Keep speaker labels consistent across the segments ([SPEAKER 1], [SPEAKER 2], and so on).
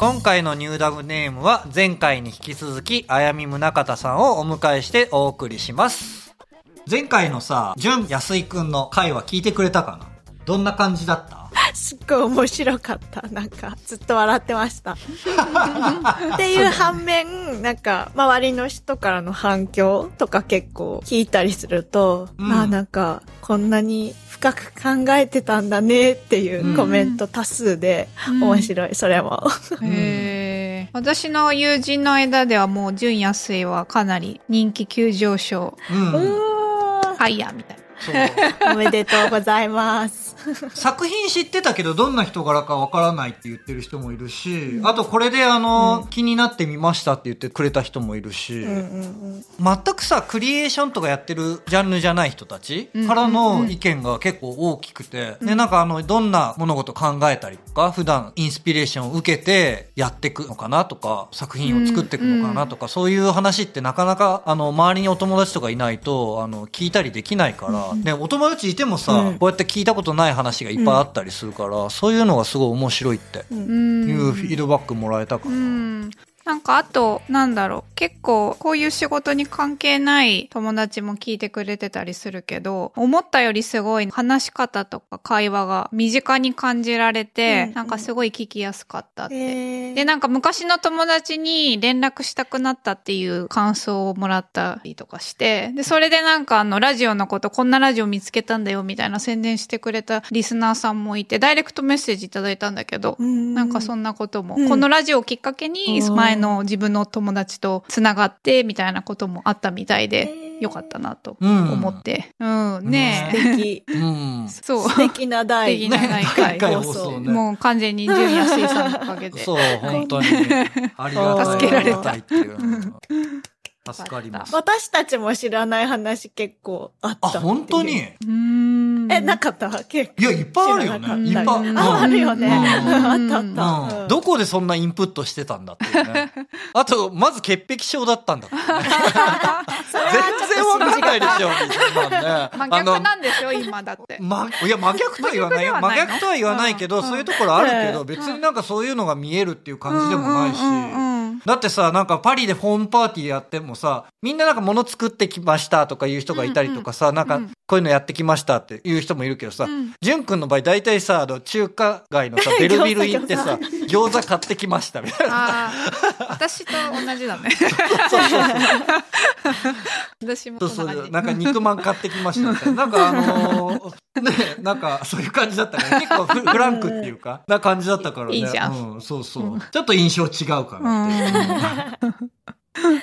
[SPEAKER 1] 今回のニューダブネームは前回に引き続き、あやみむなかたさんをお迎えしてお送りします。前回のさ、純安井くんの回は聞いてくれたかな？どんな感じだった？
[SPEAKER 2] すっごい面白かった。なんか、ずっと笑ってました。っていう反面、なんか、周りの人からの反響とか結構聞いたりすると、
[SPEAKER 1] うん
[SPEAKER 2] あなんか、こんなに深く考えてたんだねっていうコメント多数で、
[SPEAKER 3] うん
[SPEAKER 2] 面白い、それも。
[SPEAKER 3] へー私の友人の間ではもう純安いはかなり人気急上昇。
[SPEAKER 1] うん。
[SPEAKER 3] はいや、みたいな。
[SPEAKER 2] おめでとうございます。
[SPEAKER 1] 作品知ってたけどどんな人柄かわからないって言ってる人もいるし、あとこれであの、気になってみましたって言ってくれた人もいるし、
[SPEAKER 2] うんうんうん。
[SPEAKER 1] 全くさ、クリエーションとかやってるジャンルじゃない人たち
[SPEAKER 3] うん
[SPEAKER 1] からの意見が結構大きくて、で、なんかあの、どんな物事考えたりとか、普段インスピレーションを受けてやっていくのかなとか、作品を作っていくのかなとか、そういう話ってなかなか、あの、周りにお友達とかいないと、あの、聞いたりできないから、ね、お友達いてもさ、
[SPEAKER 2] うん。
[SPEAKER 1] こうやって聞いたことない話がいっぱいあったりするから、そういうのがすごい面白いって
[SPEAKER 3] う。
[SPEAKER 1] いうんフィードバックもらえたか
[SPEAKER 3] う
[SPEAKER 1] な。
[SPEAKER 3] ん。なんかあと、なんだろう。結構、こういう仕事に関係ない友達も聞いてくれてたりするけど、思ったよりすごい話し方とか会話が身近に感じられて、
[SPEAKER 2] うん
[SPEAKER 3] なんかすごい聞きやすかったって。
[SPEAKER 2] え
[SPEAKER 3] で、なんか昔の友達に連絡したくなったっていう感想をもらったりとかして、で、それでなんかあの、ラジオのこと、こんなラジオ見つけたんだよみたいな宣伝してくれたリスナーさんもいて、ダイレクトメッセージいただいたんだけど、なんかそんなことも、
[SPEAKER 2] うん
[SPEAKER 3] このラジオをきっかけに
[SPEAKER 2] うん
[SPEAKER 3] 前の自分の友達とつながってみたいなこともあったみたいで、よかったなと
[SPEAKER 1] うん
[SPEAKER 3] 思って。うん、ねえ。
[SPEAKER 2] 素敵。
[SPEAKER 1] うん。
[SPEAKER 3] そう。
[SPEAKER 2] 素敵な第
[SPEAKER 3] 素敵な第一回
[SPEAKER 1] 第一回放送ね
[SPEAKER 3] もう完全に純安井さんのおかげで。
[SPEAKER 1] そう、本当に。ありがたい。
[SPEAKER 3] 助けられた
[SPEAKER 1] 助かります。
[SPEAKER 2] 私たちも知らない話結構あった
[SPEAKER 1] あ。本当に？
[SPEAKER 3] うーん。
[SPEAKER 2] え、なかった？結構。
[SPEAKER 1] いや、いっぱいあるよね。いっぱい。
[SPEAKER 2] あ、あるよね。
[SPEAKER 1] うん
[SPEAKER 2] あったあった。
[SPEAKER 1] うんどこでそんなインプットしてたんだっていうね。あと、まず潔癖症だったんだ。全然わかんないでしょ。
[SPEAKER 3] 真逆なんですよ、今だって。
[SPEAKER 1] ま、いや、真逆とは言わないよ。真
[SPEAKER 3] 真逆
[SPEAKER 1] とは言わないけど、
[SPEAKER 3] うん
[SPEAKER 1] そういうところあるけど、
[SPEAKER 2] うん
[SPEAKER 1] 別になんかそういうのが見えるっていう感じでもないし。
[SPEAKER 3] うんうんうんうん
[SPEAKER 1] だってさ、なんかパリでホームパーティーやってもさ、みんななんか物作ってきましたとかいう人がいたりとかさ、なんか
[SPEAKER 3] うん
[SPEAKER 1] こういうのやってきましたっていう人もいるけどさ、
[SPEAKER 3] うん
[SPEAKER 1] ジュン君の場合大体さ、あの中華街のさ、ベルビル行ってさ、餃子買ってきましたみたいな。
[SPEAKER 3] ああ、私と同じだね。私も
[SPEAKER 1] そうそ
[SPEAKER 3] そんな感じ。
[SPEAKER 1] う、なんか肉まん買ってきましたみたいな。なんかあのーね、なんかそういう感じだったから、結構フフランクっていうか、な感じだったからね。
[SPEAKER 3] いい
[SPEAKER 1] うん、そうそう。ちょっと印象違うかなって。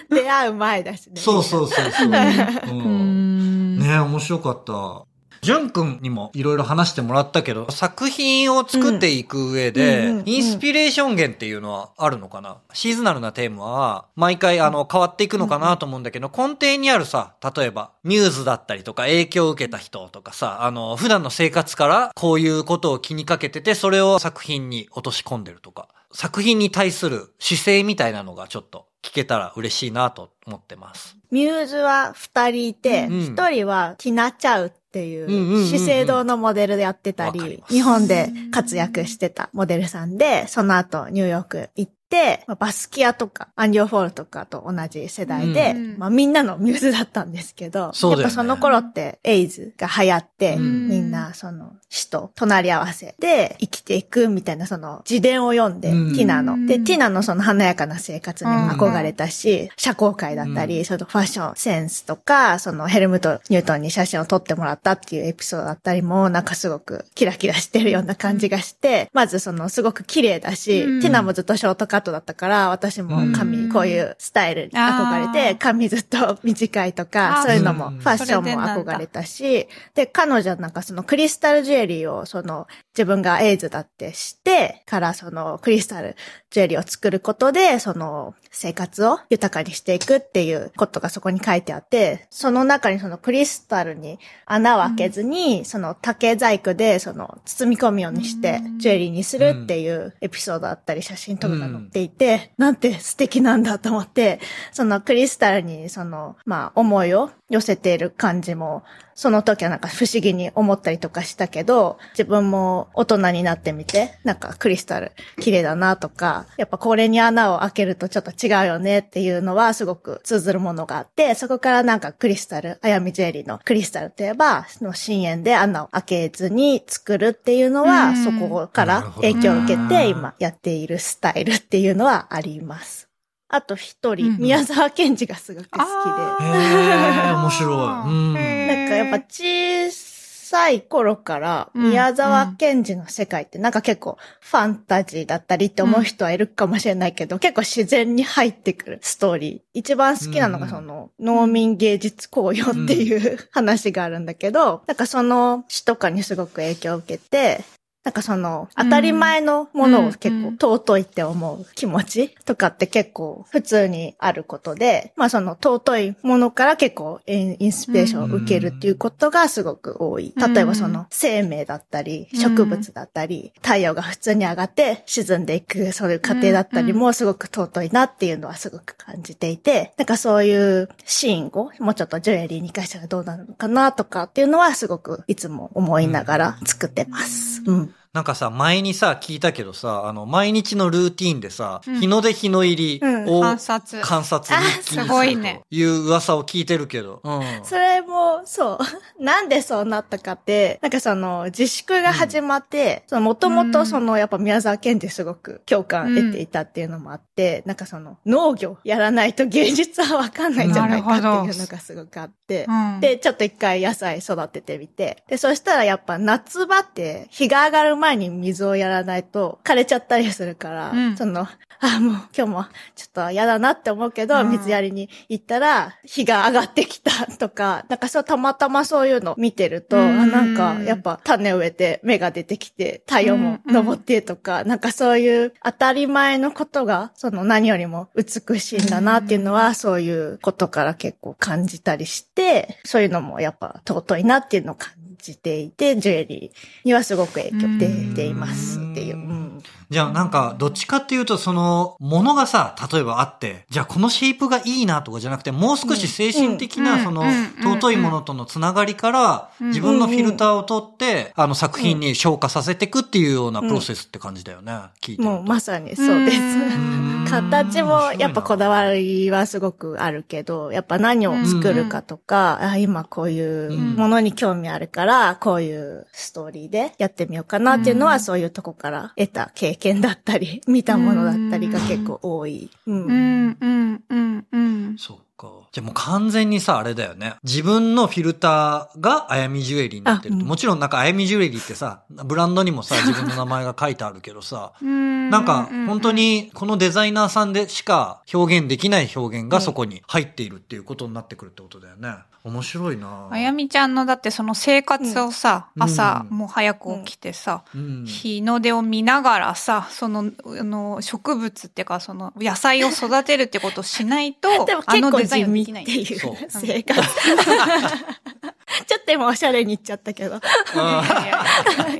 [SPEAKER 2] 出会う前だしね。
[SPEAKER 1] そうそうそうそう。
[SPEAKER 3] う
[SPEAKER 1] うん
[SPEAKER 3] ん。
[SPEAKER 1] ね面白かった。ジュン君にもいろいろ話してもらったけど、作品を作っていく上で、
[SPEAKER 2] うん
[SPEAKER 1] インスピレーション源っていうのはあるのかな？シーズナルなテーマは、毎回あの変わっていくのかなと思うんだけど、根底にあるさ、例えば、ミューズだったりとか、影響を受けた人とかさ、あの、普段の生活からこういうことを気にかけてて、それを作品に落とし込んでるとか、作品に対する姿勢みたいなのがちょっと聞けたら嬉しいなと思ってます。
[SPEAKER 2] ミューズは二人いて、
[SPEAKER 1] うん
[SPEAKER 2] 一、人はティナチャウってい
[SPEAKER 1] う
[SPEAKER 2] 資生堂のモデルでやってたり日本で活躍してたモデルさんで、その後ニューヨーク行って、まあバスキアとかアンディ・ウォーホルとかと同じ世代で、
[SPEAKER 3] うん。
[SPEAKER 2] まあみんなのミューズだったんですけど、
[SPEAKER 1] ね。
[SPEAKER 2] やっぱその頃ってエイズが流行って、
[SPEAKER 1] うん。
[SPEAKER 2] みんなその死と隣り合わせで生きていくみたいなその自伝を読んで、
[SPEAKER 1] うん。
[SPEAKER 2] ティナの。で、
[SPEAKER 3] うん。
[SPEAKER 2] ティナのその華やかな生活にも憧れたし、社交界だったり、
[SPEAKER 1] うん。
[SPEAKER 2] そのファッションセンスとか、そのヘルムト・ニュートンに写真を撮ってもらったっていうエピソードだったりも、なんかすごくキラキラしてるような感じがして、まずそのすごく綺麗だし、
[SPEAKER 3] うん。
[SPEAKER 2] ティナもずっとショートカットだったから、私も髪、
[SPEAKER 3] うん。
[SPEAKER 2] こういうスタイルに憧れ
[SPEAKER 3] あ
[SPEAKER 2] て、
[SPEAKER 3] ー
[SPEAKER 2] 髪ずっと短いとか、そういうのも、
[SPEAKER 1] うん。
[SPEAKER 2] ファッションも憧れたし、で、彼女はなんかそのクリスタルジュエリーをその自分がエイズだって知ってからそのクリスタルジュエリーを作ることでその生活を豊かにしていくっていうことがそこに書いてあって、その中にそのクリスタルに穴を開けずに、その竹細工でその包み込むようにして
[SPEAKER 3] うん。
[SPEAKER 2] ジュエリーにするっていうエピソードだったり写真とかが載っていて、なんて素敵なんだと思って、そのクリスタルにその、まあ思いを寄せている感じも、その時はなんか不思議に思ったりとかしたけど、自分も大人になってみて、なんかクリスタル綺麗だなとか、が、やっぱこれに穴を開けるとちょっと違うよねっていうのはすごく通ずるものがあって、そこからなんかクリスタル、あやみジュエリーのクリスタルといえば、その深淵で穴を開けずに作るっていうのは、
[SPEAKER 3] うん
[SPEAKER 2] そこから影響を受けて今やっているスタイルっていうのはあります。あと一人、
[SPEAKER 3] うん
[SPEAKER 2] 宮沢賢治がすごく好きで。
[SPEAKER 3] あ
[SPEAKER 1] へえ、面白い。うん。
[SPEAKER 2] なんかやっぱ小さい頃から宮沢賢治の世界ってなんか結構ファンタジーだったりって思う人はいるかもしれないけど、結構自然に入ってくるストーリー。一番好きなのがその農民芸術公用っていう話があるんだけど、なんかその詩とかにすごく影響を受けて、なんかその、当たり前のものを結構尊いって思う気持ちとかって結構普通にあることで、まあその尊いものから結構インスピレーションを受けるっていうことがすごく多い。
[SPEAKER 3] うん
[SPEAKER 2] 例えばその生命だったり、
[SPEAKER 3] うん
[SPEAKER 2] 植物だったり、太陽が普通に上がって沈んでいくそういう過程だったりもすごく尊いなっていうのはすごく感じていて、なんかそういうシーンをもうちょっとジュエリーに活かしたらどうなるのかなとかっていうのはすごくいつも思いながら作ってます。うん。
[SPEAKER 1] なんかさ、前にさ、聞いたけどさ、あの、毎日のルーティーンでさ、
[SPEAKER 3] うん
[SPEAKER 1] 日の出日の入りを
[SPEAKER 3] 観察。
[SPEAKER 1] 観察日記に
[SPEAKER 3] あすごいね
[SPEAKER 1] という噂を聞いてるけど。うん。
[SPEAKER 2] それも、そう。なんでそうなったかって、なんかその、自粛が始まって、その、もともとその、やっぱ宮沢賢治すごく共感得ていたっていうのもあって、なんかその、農業やらないと芸術はわかんないんじゃないかっていうのがすごくあって、
[SPEAKER 3] うん、
[SPEAKER 2] で、ちょっと一回野菜育ててみて。で、そしたらやっぱ夏場って日が上がる前に水をやらないと枯れちゃったりするから、
[SPEAKER 3] うん。
[SPEAKER 2] その、あ、もう今日もちょっと嫌だなって思うけど、
[SPEAKER 3] うん
[SPEAKER 2] 水やりに行ったら日が上がってきたとか、なんかそうたまたまそういうの見てると、
[SPEAKER 3] うん
[SPEAKER 2] あなんかやっぱ種植えて芽が出てきて太陽も昇ってとか、なんかそういう当たり前のことが、その何よりも美しいんだなっていうのは、そういうことから結構感じたりして、そういうのもやっぱ尊いなっていうのを感じていて、ジュエリーにはすごく影響出ていますっていう。うん
[SPEAKER 1] じゃあなんか、どっちかっていうと、その、ものがさ、例えばあって、じゃあこのシェイプがいいなとかじゃなくて、もう少し精神的
[SPEAKER 3] うん
[SPEAKER 1] な、その
[SPEAKER 3] うん、
[SPEAKER 1] 尊いものとのつながりから、
[SPEAKER 3] うん
[SPEAKER 1] 自分のフィルターを取って、あの作品に消化させていくっていうようなプロセスって感じだよね。聞いて。
[SPEAKER 2] もうまさにそうです。
[SPEAKER 3] うん
[SPEAKER 2] 形もやっぱこだわりはすごくあるけど、やっぱ何を作るかとか、あ今こういうものに興味あるから、こういうストーリーでやってみようかなっていうのは、
[SPEAKER 3] うん
[SPEAKER 2] そういうとこから得た経験だったり、見たものだったりが結構多い。うん。
[SPEAKER 3] うん、うん、うん、うん。
[SPEAKER 1] そっか。じゃあもう完全にさ、あれだよね。自分のフィルターがあやみジュエリーになってる
[SPEAKER 2] うん。
[SPEAKER 1] もちろんなんかあやみジュエリーってさ、ブランドにもさ、自分の名前が書いてあるけどさ、
[SPEAKER 3] な
[SPEAKER 1] なんか本当、にこのデザイナーさんでしか表現できない表現が
[SPEAKER 2] うん。
[SPEAKER 1] そこに入っているっていうことになってくるってことだよね。面白いな。
[SPEAKER 3] あやみちゃんのだってその生活をさ、
[SPEAKER 1] うん。
[SPEAKER 3] 朝
[SPEAKER 1] うん
[SPEAKER 3] もう早く起きてさ、
[SPEAKER 1] うん。
[SPEAKER 3] 日の出を見ながらさ、その、あの、植物っていうか、その、野菜を育てるってことをしないと、あのデザイ
[SPEAKER 2] 地味っ。ていう 生活。ちょっと今おしゃれに言っちゃったけど、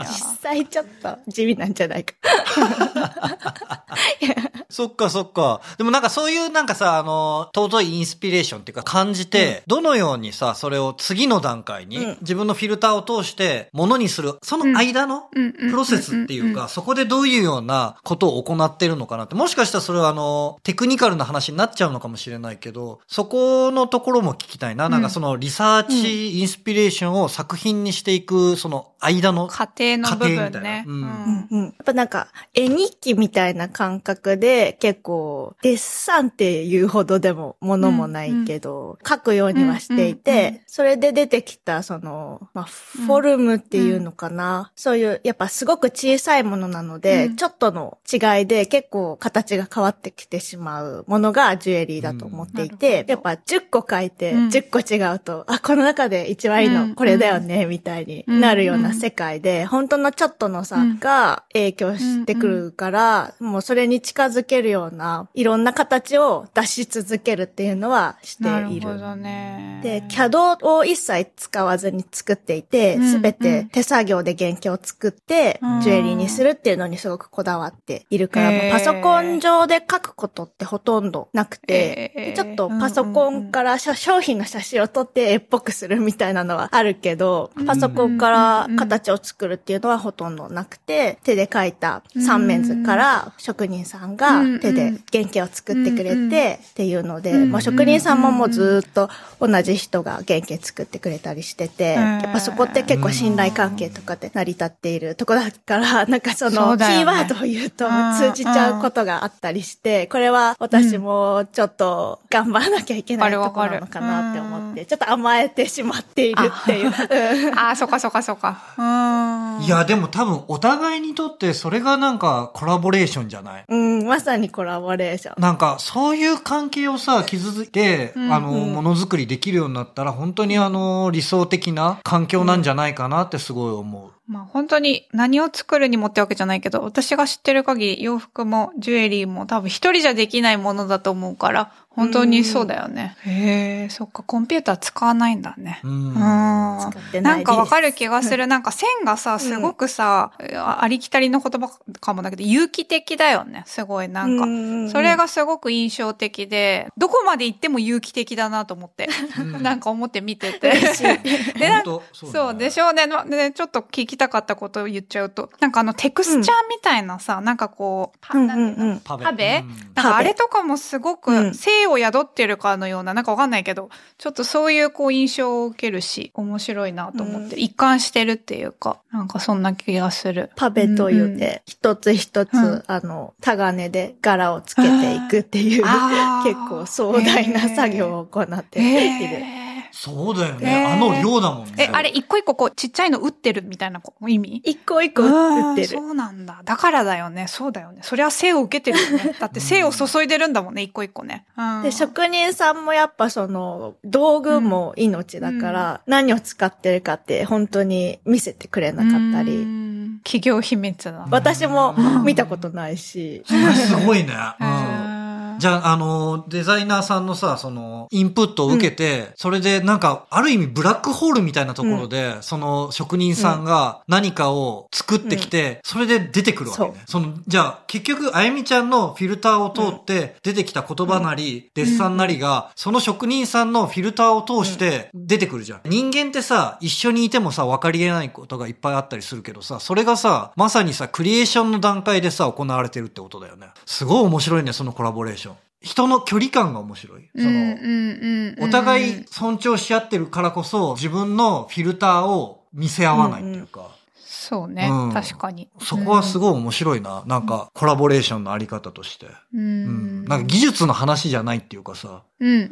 [SPEAKER 2] 実際ちょっと地味なんじゃないか。
[SPEAKER 1] そっかそっか。でもなんかそういうなんかさ、あの、尊いインスピレーションっていうか感じて、どのようにさ、それを次の段階に、
[SPEAKER 2] うん。
[SPEAKER 1] 自分のフィルターを通して、ものにする、その間の
[SPEAKER 3] うんうん
[SPEAKER 1] プロセスっていうか、そこでどういうようなことを行ってるのかなって、もしかしたらそれはあの、テクニカルな話になっちゃうのかもしれないけど、そこのところも聞きたいな。なんかそのリサーチ、インスピレーションを作品にしていく、その間の、
[SPEAKER 3] 家庭の部
[SPEAKER 1] 家庭みたいな。
[SPEAKER 3] 分ね。
[SPEAKER 1] うん。
[SPEAKER 2] うんうん。やっぱなんか、絵日記みたいな感覚で、結構、デッサンっていうほどでも、ものもないけど、書くようにはしていて、
[SPEAKER 3] うんうんうん。
[SPEAKER 2] それで出てきた、その、まあ、フォルムっていうのかな、そういう、やっぱすごく小さいものなので、
[SPEAKER 3] うん。
[SPEAKER 2] ちょっとの違いで結構形が変わってきてしまうものがジュエリーだと思ってい
[SPEAKER 3] うん。な
[SPEAKER 2] て、やっぱ10個書いて、
[SPEAKER 3] うん。
[SPEAKER 2] 10個違うと、あ、この中で一番いいのこれだよね、みたいになるような世界で、本当のちょっとの差
[SPEAKER 3] うん。
[SPEAKER 2] が影響してくるから、もうそれに近づけるような、いろんな形を出し続けるっていうのはしている。
[SPEAKER 3] なるほどね。
[SPEAKER 2] で、CAD を一切使わずに作っていて、
[SPEAKER 3] うん
[SPEAKER 2] すべて手作業で原型を作って
[SPEAKER 3] うん、
[SPEAKER 2] ジュエリーにするっていうのにすごくこだわっているから、パソコン上で書くことってほとんどなくて、ちょっとパソコンから商品の写真を撮って絵っぽくするみたいなのはあるけど、パソコンから形を作るっていうのはほとんどなくて、手で描いた三面図から職人さんが手で原型を作ってくれてっていうので、まあ職人さんももうずっと同じ人が原型作ってくれたりしてて、やっぱそこって結構信頼関係とかで成り立っているとこだから、なんかそのキーワードを言うと通じちゃうことがあったりして、これは私もちょっと頑張らなきゃいけないところなのかなって思って、ちょっと甘えてしまっているっていう。
[SPEAKER 3] あ あ、そっかそっかそっか。うん。
[SPEAKER 1] いや、でも多分お互いにとってそれがなんかコラボレーションじゃない？
[SPEAKER 2] うん、まさにコラボレーション。
[SPEAKER 1] なんか、そういう関係をさ、築いて、
[SPEAKER 3] うん
[SPEAKER 1] あの、ものづくりできるようになったら、本当にあの、理想的な環境なんじゃないかなってすごい思う。
[SPEAKER 3] まあ本当に何を作るにもってわけじゃないけど、私が知ってる限り洋服もジュエリーも多分一人じゃできないものだと思うから、本当にそうだよね。へえ、そっか、コンピューター使わないんだね。
[SPEAKER 1] う。
[SPEAKER 3] うんん。
[SPEAKER 2] 使ってな
[SPEAKER 3] んかわかる気がする。なんか線がさ、すごくさ、あありきたりの言葉かもだけど、有機的だよね。すごい、なんか。
[SPEAKER 2] か
[SPEAKER 3] それがすごく印象的で、どこまで行っても有機的だなと思って、
[SPEAKER 1] うん
[SPEAKER 3] なんか思って見てて。で、なんかそうでし
[SPEAKER 1] ょ
[SPEAKER 3] ょうね。ちょっと聞きたかったことを言っちゃうと、なんかあのテクスチャーみたいなさ、なんかこう、パ
[SPEAKER 1] ベ。
[SPEAKER 3] なんかあれとかもすご
[SPEAKER 2] う
[SPEAKER 3] く
[SPEAKER 2] ん
[SPEAKER 3] 性を宿ってるかのような、なんかわかんないけど、ちょっとそういうこう印象を受けるし、面白いなと思って、
[SPEAKER 2] うん。
[SPEAKER 3] 一貫してるっていうか、なんかそんな気がする。
[SPEAKER 2] パベと言って、一つ一つ、
[SPEAKER 3] うん。
[SPEAKER 2] あの、タガネで柄をつけていくっていう、結構壮大な作業を行っている。
[SPEAKER 3] えー
[SPEAKER 1] そうだよ
[SPEAKER 3] え
[SPEAKER 1] ね。
[SPEAKER 3] ー
[SPEAKER 1] あの量だもんね。
[SPEAKER 3] え、あれ一個一個こうちっちゃいの打ってるみたいなこう意味？
[SPEAKER 2] 一個一個打ってる。
[SPEAKER 3] そうなんだ。だからだよね。そうだよね。それは生を受けてるよね。だって生を注いでるんだもんね、一個一個ね。うん
[SPEAKER 2] で、職人さんもやっぱその、道具も命だから、何を使ってるかって本当に見せてくれなかった
[SPEAKER 3] う
[SPEAKER 2] り、
[SPEAKER 3] ん企業秘密だ。
[SPEAKER 2] 私も見たことないし、
[SPEAKER 1] すごいね。
[SPEAKER 3] う
[SPEAKER 1] うん
[SPEAKER 3] ん
[SPEAKER 1] じゃあ、あの、デザイナーさんのさ、その、インプットを受けて、それでなんか、ある意味ブラックホールみたいなところで、その職人さんが何かを作ってきて、それで出てくるわけね。その、じゃあ、結局、あゆみちゃんのフィルターを通って出てきた言葉なり、デッサンなりが、その職人さんのフィルターを通して出てくるじゃん。人間ってさ、一緒にいてもさ、分かり得ないことがいっぱいあったりするけどさ、それがさ、まさにさ、クリエーションの段階でさ、行われてるってことだよね。すごい面白いね、そのコラボレーション。人の距離感が面白い。その、
[SPEAKER 3] うんうんうん
[SPEAKER 1] お互い尊重し合ってるからこそ、自分のフィルターを見せ合わないっていうか、
[SPEAKER 3] そうね、
[SPEAKER 1] うん
[SPEAKER 3] 確かに。
[SPEAKER 1] そこはすごい面白いな。なんか、コラボレーションのあり方として。
[SPEAKER 3] うん。
[SPEAKER 1] うん。なんか技術の話じゃないっていうかさ。
[SPEAKER 3] うんうんうんう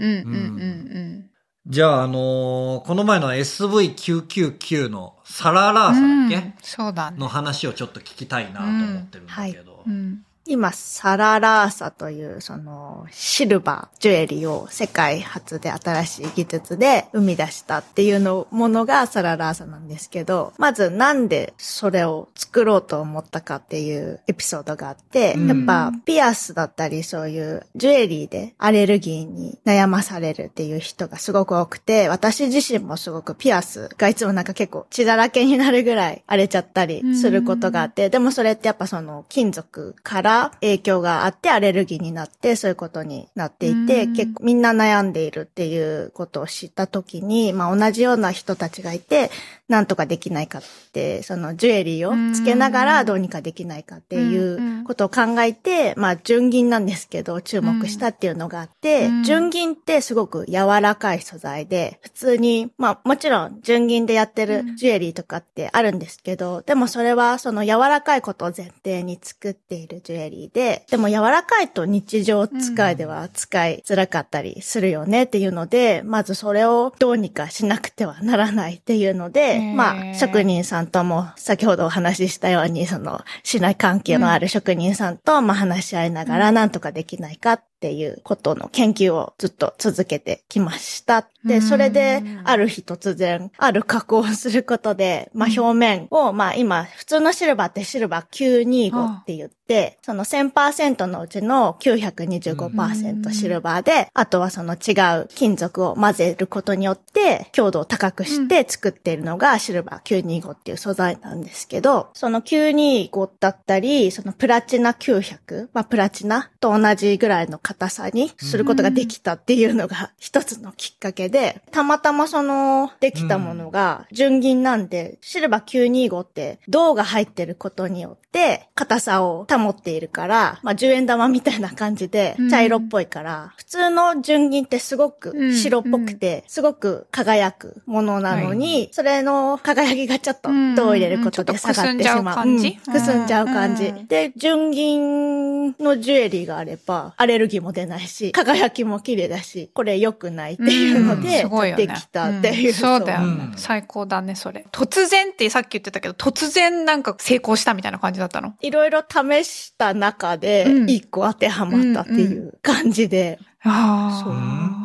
[SPEAKER 3] ん
[SPEAKER 1] じゃあ、あのーこの前の SV999 のサラーラ
[SPEAKER 3] うん。
[SPEAKER 1] ーさんだっけ、
[SPEAKER 3] うんそうだね。
[SPEAKER 1] の話をちょっと聞きたいなと思ってるんだけど。
[SPEAKER 3] うん。
[SPEAKER 2] 今、サララーサという、その、シルバー、ジュエリーを世界初で新しい技術で生み出したっていうの、ものがサララーサなんですけど、まずなんでそれを作ろうと思ったかっていうエピソードがあって、
[SPEAKER 1] うん。
[SPEAKER 2] やっぱ、ピアスだったりそういうジュエリーでアレルギーに悩まされるっていう人がすごく多くて、私自身もすごくピアスがいつもなんか結構血だらけになるぐらい荒れちゃったりすることがあって、でもそれってやっぱその金属から影響があってアレルギーになってそういうことになっていて、
[SPEAKER 3] うん
[SPEAKER 2] 結構みんな悩んでいるっていうことを知った時に、まあ同じような人たちがいて、なんとかできないかって、そのジュエリーをつけながらどうにかできないかっていうことを考えて、まあ純銀なんですけど注目したっていうのがあって、
[SPEAKER 3] うん。
[SPEAKER 2] 純銀ってすごく柔らかい素材で、普通に、まあもちろん純銀でやってるジュエリーとかってあるんですけど、でもそれはその柔らかいことを前提に作っているジュエリーで、でも柔らかいと日常使いでは使いづらかったりするよねっていうので、まずそれをどうにかしなくてはならないっていうので、まあ職人さんとも先ほどお話ししたように、その信頼関係のある職人さんとまあ話し合いながらなんとかできないかっていうことの研究をずっと続けてきました。で、それである日突然ある加工をすることで、まあ表面をまあ今普通のシルバーってシルバー925って言って、その1000%のうちの925%シルバーで、あとはその違う金属を混ぜることによって強度を高くして作っているのがシルバー925っていう素材なんですけど、その925だったり、そのプラチナ900、まあプラチナと同じぐらいの価硬さにすることができたっていうのが一つのきっかけで、たまたまそのできたものが純銀なんで、シルバー925って銅が入ってることによって硬さを保っているから、まあ10円玉みたいな感じで茶色っぽいから、普通の純銀ってすごく白っぽくて、すごく輝くものなのに、それの輝きがちょっと銅を入れることで下がってしまう。
[SPEAKER 3] くすんじゃう感じ。
[SPEAKER 2] で、純銀のジュエリーがあれば、アレルギーも出ないし、輝きも綺麗だし、これ良くないっていうので、
[SPEAKER 3] すごいよね。
[SPEAKER 2] できたっていう。
[SPEAKER 3] んそうだよね、
[SPEAKER 1] うん
[SPEAKER 3] 最高だね、それ。突然ってさっき言ってたけど、突然なんか成功したみたいな感じだったの？
[SPEAKER 2] いろいろ試した中で
[SPEAKER 3] う、ん
[SPEAKER 2] 一個当てはまったっていう感じで。
[SPEAKER 3] あ
[SPEAKER 2] そう。
[SPEAKER 3] あ。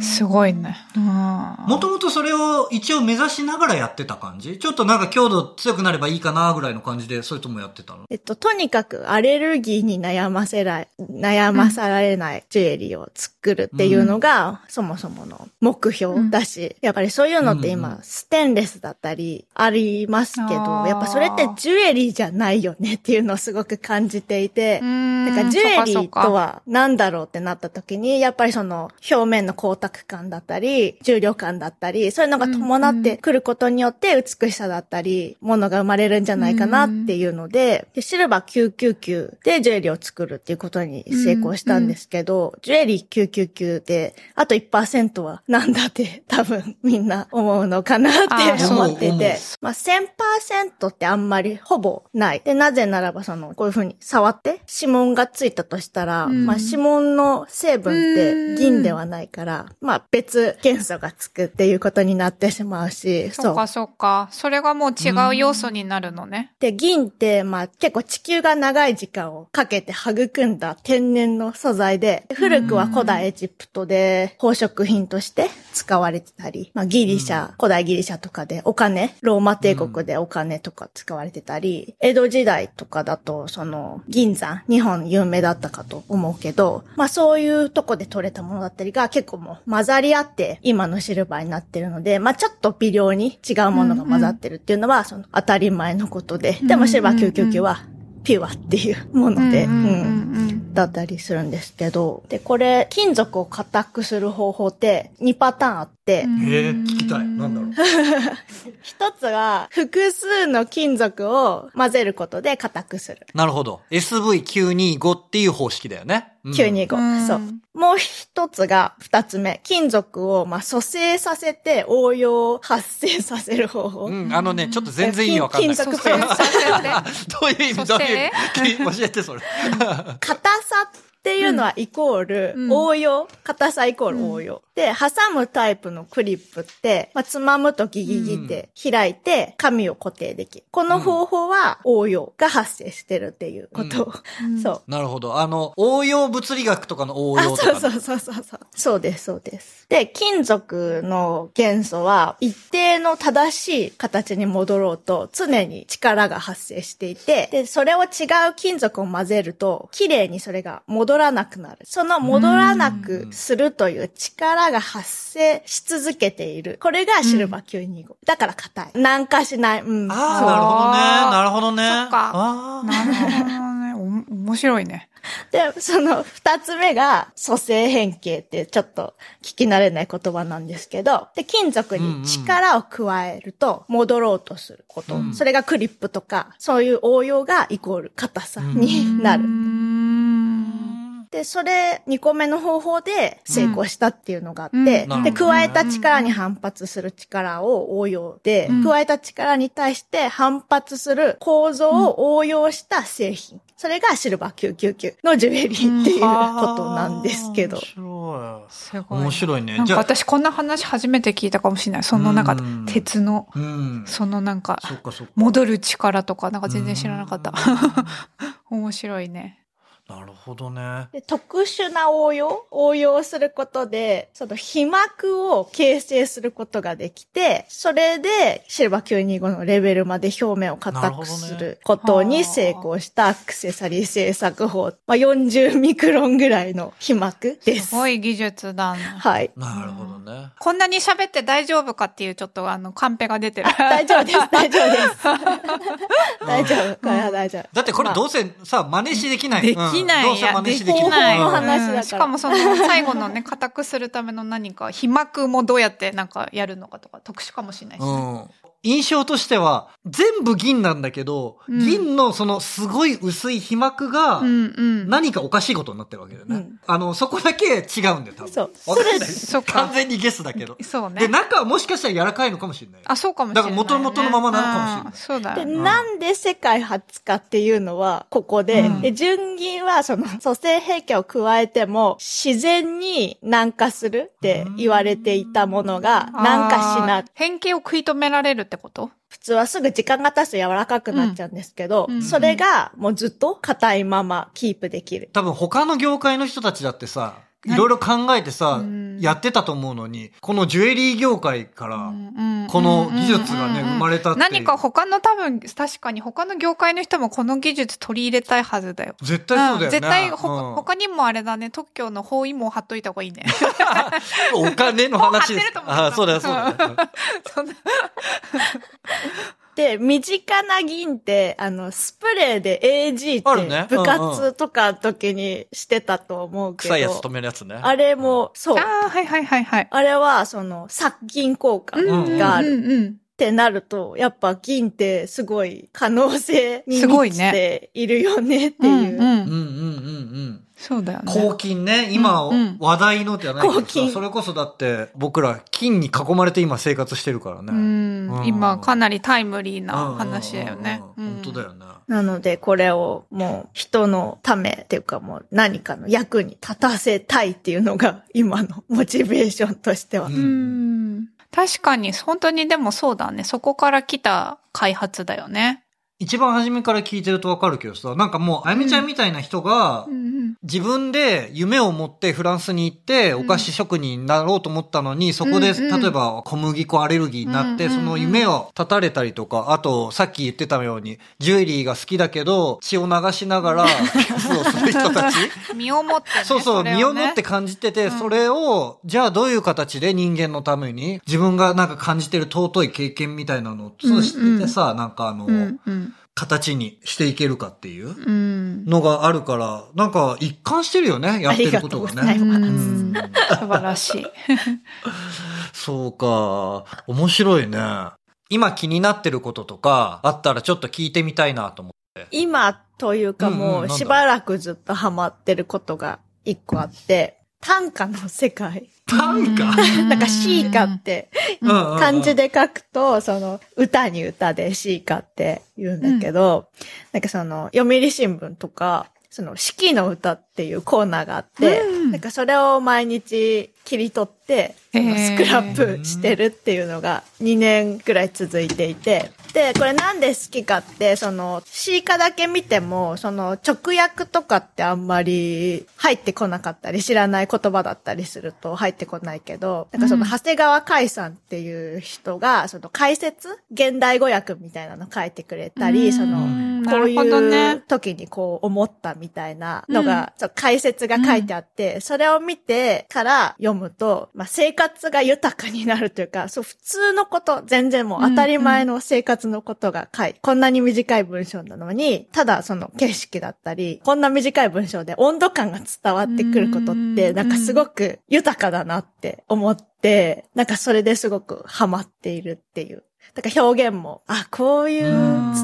[SPEAKER 3] すごいね。うん。
[SPEAKER 1] もともとそれを一応目指しながらやってた感じ？ちょっとなんか強度強くなればいいかなぐらいの感じで、それともやってたの？
[SPEAKER 2] えっと、とにかくアレルギーに悩ませら、悩まされないジュエリーを作るっていうのが、そもそもの目標だし、やっぱりそういうのって今、
[SPEAKER 1] うん
[SPEAKER 2] ステンレスだったりありますけどやっぱそれってジュエリーじゃないよねっていうのをすごく感じていて、
[SPEAKER 3] うん。
[SPEAKER 2] なんかジュエリーとは何だろうってなった時に、やっぱりその表面の光沢感だったり、重量感だったり、そういうのが伴ってくることによって美しさだったり、ものが生まれるんじゃないかなっていうので、でシルバー999でジュエリーを作るっていうことに成功したんですけど、ジュエリー999で、あと1%はなんだって 多分みんな思うのかなって思ってて、まあ1000%ってあんまりほぼない。で、なぜならばその、こういうふうに触って指紋がついたとしたら、
[SPEAKER 3] うん。
[SPEAKER 2] まあ指紋の成分って銀ではないから、まあ別元素がつくっていうことになってしまうし、
[SPEAKER 3] そっかそっか。それがもう違う要素になるのね。
[SPEAKER 2] で、銀って、まあ結構地球が長い時間をかけて育んだ天然の素材で、古くは古代エジプトで宝飾品として使われてたり、まあギリシャ、古代ギリシャとかでお金、ローマ帝国でお金とか使われてたり、江戸時代とかだと、その銀山、日本有名だったかと思うけど、まあそういうとこで取れたものだったりが結構もう混ざり合って今のシルバーになってるので、まあちょっと微量に違うものが混ざってるっていうのは、その当たり前のことで、でもシルバー999はピュアっていうもので、
[SPEAKER 3] うんうん
[SPEAKER 2] うん
[SPEAKER 3] うん
[SPEAKER 2] だったりするんですけど、で、これ、金属を硬くする方法って2パターンあって、
[SPEAKER 1] え、聞きたい。なんだろう。
[SPEAKER 2] 一つは複数の金属を混ぜることで硬くする。
[SPEAKER 1] なるほど。SV925 っていう方式だよね。うん
[SPEAKER 2] 925、
[SPEAKER 3] うん
[SPEAKER 2] そう。もう一つが二つ目。金属を、まあ、蘇生させて応用を発生させる方法。
[SPEAKER 1] うん、あのね、ちょっと全然意味わかんない。
[SPEAKER 2] 金
[SPEAKER 1] ど
[SPEAKER 2] 属ペン
[SPEAKER 3] させて
[SPEAKER 1] ういう意味？どういう意味？教えて、それ。
[SPEAKER 2] 硬さっていうのはイコール
[SPEAKER 3] うん
[SPEAKER 2] 応用。硬さイコール応用。で、挟むタイプのクリップって、まあ、つまむとギギギって開いて紙を固定できる。この方法は応用が発生してるっていうことを。
[SPEAKER 3] うん
[SPEAKER 2] そう。
[SPEAKER 1] なるほど。あの、応用物理学とかの応
[SPEAKER 2] あ、
[SPEAKER 1] 用とか、
[SPEAKER 2] そうそうそうそうそう。そうです、そうです。で、金属の元素は一定の正しい形に戻ろうと常に力が発生していて、で、それを違う金属を混ぜると綺麗にそれが戻らなくなる。その戻らなくするという力が発生し続けている。これがシルバー925。だから硬い。軟化しない。うん。
[SPEAKER 1] ああ、なるほどね。なるほどね。
[SPEAKER 3] そっか
[SPEAKER 1] あー
[SPEAKER 3] なるほどね。お面白いね。
[SPEAKER 2] で、その二つ目が蘇生変形ってちょっと聞き慣れない言葉なんですけど、で、金属に力を加えると戻ろうとすること。
[SPEAKER 1] うん
[SPEAKER 2] それがクリップとか、そういう応用がイコール硬さになる。
[SPEAKER 3] うーん
[SPEAKER 2] で、それ2個目の方法で成功したっていうのがあって、
[SPEAKER 3] うん
[SPEAKER 2] で、加えた力に反発する力を応用で、
[SPEAKER 3] うん
[SPEAKER 2] 加えた力に対して反発する構造を応用した製品。それがシルバー999のジュエリーっていうことなんですけど。
[SPEAKER 1] 面
[SPEAKER 3] すごい。
[SPEAKER 1] 面白いね
[SPEAKER 3] 私こんな話初めて聞いたかもしれない。そのなんか
[SPEAKER 1] うん
[SPEAKER 3] 鉄の。そのなんか
[SPEAKER 1] そっかそっか。
[SPEAKER 3] 戻る力とかなんか全然知らなかった
[SPEAKER 1] う。
[SPEAKER 3] 面白いね。
[SPEAKER 1] なるほどね。
[SPEAKER 2] で特殊な応用応用することで、その皮膜を形成することができて、それでシルバー925のレベルまで表面を硬くすることに成功したアクセサリー製作法。まあ、40ミクロンぐらいの皮膜です。
[SPEAKER 3] すごい技術だね。
[SPEAKER 2] はい。
[SPEAKER 1] なるほどね。
[SPEAKER 3] こんなに喋って大丈夫かっていうちょっとあのカンペが出てる。
[SPEAKER 2] 大丈夫です、大丈夫です。大丈夫、これは大丈夫。
[SPEAKER 1] だってこれどうせさ、真似しできない。うん
[SPEAKER 3] きない。
[SPEAKER 1] どうせ真似しできない。
[SPEAKER 2] 方法の話だか
[SPEAKER 3] しかもその最後のね、固くするための何か、被膜もどうやってなんかやるのかとか特殊かもしれないしね。
[SPEAKER 1] うん。印象としては、全部銀なんだけど、
[SPEAKER 3] うん
[SPEAKER 1] 銀のそのすごい薄い皮膜が。何かおかしいことになってるわけだよね。
[SPEAKER 2] うん
[SPEAKER 1] あの、そこだけ違うんだよ、多分。
[SPEAKER 2] そう。
[SPEAKER 3] そ
[SPEAKER 1] 完全にゲスだけど。
[SPEAKER 3] そうね。
[SPEAKER 1] で、中はもしかしたら柔らかいのかもしれない。
[SPEAKER 3] あ、そうかもしれない、ね。
[SPEAKER 1] だから元々のままなのかもしれない
[SPEAKER 3] うんそうだね。
[SPEAKER 2] なんで世界初かっていうのは、ここで、
[SPEAKER 3] うん
[SPEAKER 2] で、純銀はその蘇生兵器を加えても、自然に軟化するって言われていたものが、軟化しな
[SPEAKER 3] 変形を食い止められるってこと？
[SPEAKER 2] 普通はすぐ時間が経つと柔らかくなっちゃうんですけど、
[SPEAKER 3] うん。
[SPEAKER 2] それがもうずっと硬いままキープできる。
[SPEAKER 1] 多分他の業界の人たちだってさ、い
[SPEAKER 3] 何
[SPEAKER 1] ろいろ考えてさ
[SPEAKER 3] うん、
[SPEAKER 1] やってたと思うのに、このジュエリー業界から、
[SPEAKER 3] うん
[SPEAKER 1] この技術がね、生まれたって。
[SPEAKER 3] 何か他の多分、確かに他の業界の人もこの技術取り入れたいはずだよ。
[SPEAKER 1] 絶対そうだよね。
[SPEAKER 3] ん絶対ほ、
[SPEAKER 1] うん
[SPEAKER 3] 他にもあれだね、特許の包囲網貼っといた方がいいね。
[SPEAKER 1] お金の話ですあそうだよ、そうだよ。
[SPEAKER 3] そんな
[SPEAKER 2] で、身近な銀って、あの、スプレーで AG
[SPEAKER 1] あるね
[SPEAKER 2] って部活とかの時にしてたと思うけど、
[SPEAKER 1] 臭いやつ止めるやつね。
[SPEAKER 2] あれも、そう。
[SPEAKER 3] ああ、はいはいはいはい。
[SPEAKER 2] あれは、その、殺菌効果がある。
[SPEAKER 3] うんうん
[SPEAKER 2] ってなると、やっぱ銀ってすごい可能性に
[SPEAKER 3] すごい
[SPEAKER 2] 満ち
[SPEAKER 3] ね
[SPEAKER 2] ているよねって
[SPEAKER 3] うん。
[SPEAKER 2] いう。
[SPEAKER 3] うんうん
[SPEAKER 1] うんうんうんうん。
[SPEAKER 3] そうだよね。
[SPEAKER 1] 抗菌ね、今
[SPEAKER 3] うんうん
[SPEAKER 1] 話題のじゃないけど
[SPEAKER 2] 抗菌
[SPEAKER 1] さ、それこそだって僕ら金に囲まれて今生活してるからね。
[SPEAKER 3] うん
[SPEAKER 1] うん
[SPEAKER 3] 今かなりタイムリーな話だよね。
[SPEAKER 1] うんうんうん本当だよね。
[SPEAKER 2] なので、これをもう人のためっていうかもう何かの役に立たせたいっていうのが今のモチベーションとしては。
[SPEAKER 1] うん
[SPEAKER 3] うん。確かに、本当にでもそうだね。そこから来た開発だよね。
[SPEAKER 1] 一番初めから聞いてるとわかるけどさ、なんかもう、あやみちゃんみたいな人が、
[SPEAKER 3] うん。
[SPEAKER 1] 自分で夢を持ってフランスに行って、お菓子職人になろうと思ったのに、そこで、例えば小麦粉アレルギーになって、その夢を絶たれたりとか、あと、さっき言ってたように、ジュエリーが好きだけど、血を流しながら、ピアスをする人たち。
[SPEAKER 3] 身をもってね。
[SPEAKER 1] そうそう、
[SPEAKER 3] れね。
[SPEAKER 1] 身をもって感じてて、
[SPEAKER 3] うん。
[SPEAKER 1] それを、じゃあどういう形で人間のために、自分がなんか感じてる尊い経験みたいなのを通してさ、なんかあの、
[SPEAKER 3] うんうん。
[SPEAKER 1] 形にしていけるかっていう
[SPEAKER 3] うん。
[SPEAKER 1] のがあるから、なんか一貫してるよね、やってることが
[SPEAKER 2] ありがとうござい
[SPEAKER 1] ね。
[SPEAKER 2] ます
[SPEAKER 3] 素晴らしい。
[SPEAKER 1] そうか、面白いね。今気になってることとか、あったらちょっと聞いてみたいなと思って。
[SPEAKER 2] 今というかもうしばらくずっとハマってることが一個あって、短歌の世界。
[SPEAKER 1] 短歌？
[SPEAKER 2] なんか詩歌って
[SPEAKER 1] うん。うんうん
[SPEAKER 2] 漢字で書くと、その歌に歌で詩歌って言うんだけど、なんかその読売新聞とか、その四季の歌っていうコーナーがあって、
[SPEAKER 3] うん。
[SPEAKER 2] なんかそれを毎日切り取って、スクラップしてるっていうのが2年くらい続いていて、で、これなんで好きかって、その、詩歌だけ見ても、その、直訳とかってあんまり入ってこなかったり、知らない言葉だったりすると入ってこないけど、なんかその、
[SPEAKER 3] うん。
[SPEAKER 2] 長谷川海さんっていう人が、その、解説現代語訳みたいなの書いてくれたり、その、
[SPEAKER 3] うん。
[SPEAKER 2] こういう
[SPEAKER 3] ね。
[SPEAKER 2] 時にこう思ったみたいなのが、そう解説が書いてあって、それを見てから読むと、まあ、生活が豊かになるというか、そう普通のこと、全然もう当たり前の生活のことが書い、こんなに短い文章なのに、ただその景色だったり、こんな短い文章で温度感が伝わってくることって、
[SPEAKER 3] うん
[SPEAKER 2] なんかすごく豊かだなって思って、なんかそれですごくハマっているっていう。だから表現も、あ、こういう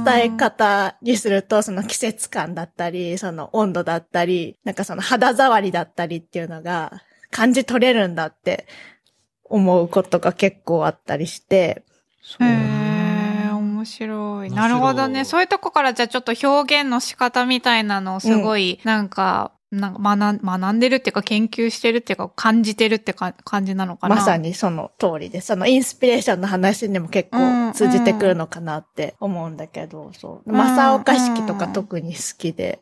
[SPEAKER 2] 伝え方にすると、その季節感だったり、その温度だったり、なんかその肌触りだったりっていうのが感じ取れるんだって思うことが結構あったりして、
[SPEAKER 3] へえ、面白い。なるほどね。そういうとこからじゃあちょっと表現の仕方みたいなのをすごい、なんか、なんか学ん学んでるっていうか研究してるっていうか感じてるってか感じなのかな？
[SPEAKER 2] まさにその通りで、そのインスピレーションの話にも結構通じてくるのかなって思うんだけど、そう。正岡式とか特に好きで、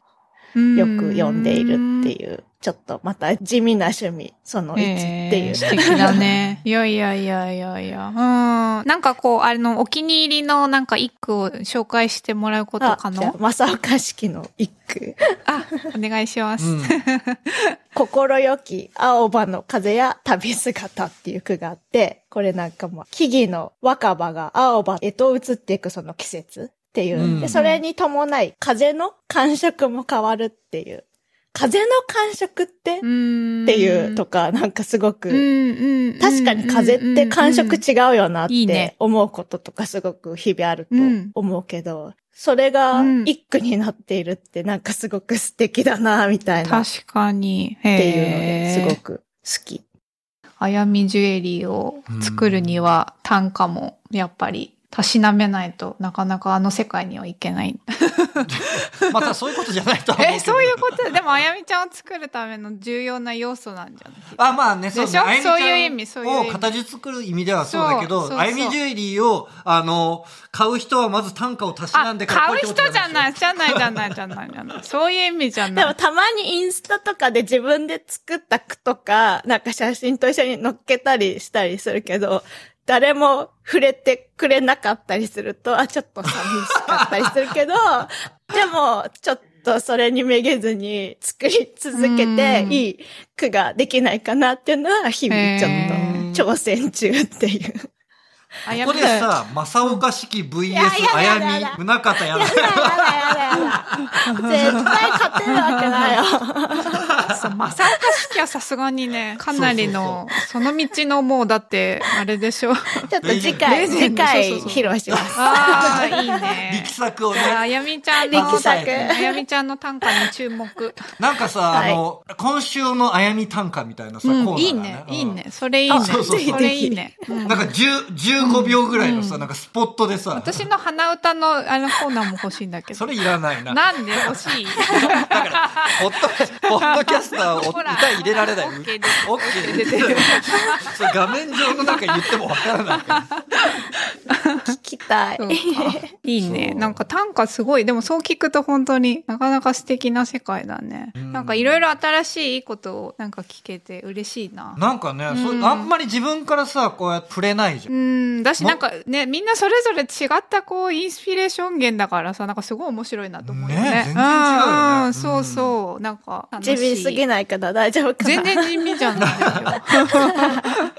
[SPEAKER 2] よく読んでいるっていう、ちょっとまた地味な趣味、その1っていう。
[SPEAKER 3] えー素敵だね。いやいやいやいやいや。うん。なんかこう、あの、お気に入りのなんか一句を紹介してもらうこと可能？
[SPEAKER 2] 正岡式の一句。
[SPEAKER 3] あ、お願いします。
[SPEAKER 1] うん
[SPEAKER 2] 心よき青葉の風や旅姿っていう句があって、これなんかもう木々の若葉が青葉へと移っていくその季節っていう。
[SPEAKER 1] うん
[SPEAKER 2] で、それに伴い風の感触も変わるっていう風の感触って？っ。ていうとか、なんかすごく。確かに風って感触違うよなって思うこととかすごく日々あると
[SPEAKER 3] うん
[SPEAKER 2] 思うけど、それが
[SPEAKER 3] うん
[SPEAKER 2] 一句になっているってなんかすごく素敵だな、みたいなっ
[SPEAKER 3] 確かに。
[SPEAKER 2] ていうのですごく好き。
[SPEAKER 3] あやみジュエリーを作るには単価もやっぱりたしなめないとなかなかあの世界にはいけない。
[SPEAKER 1] またそういうことじゃないとは思う。
[SPEAKER 3] え、そういうこと？でもあやみちゃんを作るための重要な要素なんじゃない？
[SPEAKER 1] あ、まあね、そう
[SPEAKER 3] でしょ？
[SPEAKER 1] ね。あゆみちゃん
[SPEAKER 3] そういう意味そういう意味
[SPEAKER 1] を形作る意味ではそうだけど、あゆみジュエリーを、あの、買う人はまず単価をたしな
[SPEAKER 3] あ、
[SPEAKER 1] んで
[SPEAKER 3] 買う人じゃない、
[SPEAKER 1] い。
[SPEAKER 3] じゃない、じゃない、じゃない、じゃない。そういう意味じゃ
[SPEAKER 2] で
[SPEAKER 3] ない。
[SPEAKER 2] もたまにインスタとかで自分で作った句とか、なんか写真と一緒に載っけたりしたりするけど、誰も触れてくれなかったりすると、あ、ちょっと寂しかったりするけど、でも、ちょっとそれにめげずに作り続けて
[SPEAKER 3] う、ん
[SPEAKER 2] いい句ができないかなっていうのは、日々ちょっと挑戦中っていう。
[SPEAKER 1] ここでさ、正岡式 VS あやみ、宗方や
[SPEAKER 2] だやだやだやだ。絶対勝てるわけないよ。
[SPEAKER 3] 正岡式はさすがにね、かなりの、その道のもうだって、あれでしょ。
[SPEAKER 2] ちょっと次回、次回披露します。
[SPEAKER 3] ああ、いいね。
[SPEAKER 1] 力作を
[SPEAKER 3] じゃあ。やみちゃんの、
[SPEAKER 2] 力作
[SPEAKER 3] あやみちゃんの短歌に注目。
[SPEAKER 1] なんかさ、
[SPEAKER 2] はい
[SPEAKER 1] あの、今週のあやみ短歌みたいなさ、
[SPEAKER 3] うん、
[SPEAKER 1] コーナーが
[SPEAKER 3] いいね、いいね。それいいね。
[SPEAKER 2] あ
[SPEAKER 1] そ
[SPEAKER 3] れいいね。うん
[SPEAKER 1] なんか10、15秒ぐらいのさ、なんかスポットでさ、
[SPEAKER 3] 私の鼻歌のあのコーナーも欲しいんだけど。
[SPEAKER 1] それいらないな。
[SPEAKER 3] なんで欲しい？
[SPEAKER 1] だから、ポッド、ポッドキャスターを歌入れられない。
[SPEAKER 3] オッケーです
[SPEAKER 1] オッケーでそれ画面上の中言ってもわからないから。
[SPEAKER 2] 聞きたい
[SPEAKER 3] いいね。なんか短歌すごい。でもそう聞くと本当になかなか素敵な世界だね。
[SPEAKER 1] うん
[SPEAKER 3] なんかいろいろ新しいいいことをなんか聞けて嬉しいな。
[SPEAKER 1] なんかね、そう
[SPEAKER 3] うん
[SPEAKER 1] あんまり自分からさ、こうやって触れないじゃ。
[SPEAKER 3] うんん。だし
[SPEAKER 1] も
[SPEAKER 3] なんかね、みんなそれぞれ違ったこうインスピレーション源だからさ、なんかすごい面白いなと思うよね。
[SPEAKER 1] ね全然違うよねうん
[SPEAKER 3] そうそう。なんか。
[SPEAKER 2] 地味すぎないから大丈夫かな。
[SPEAKER 3] 全然地味じゃないよ。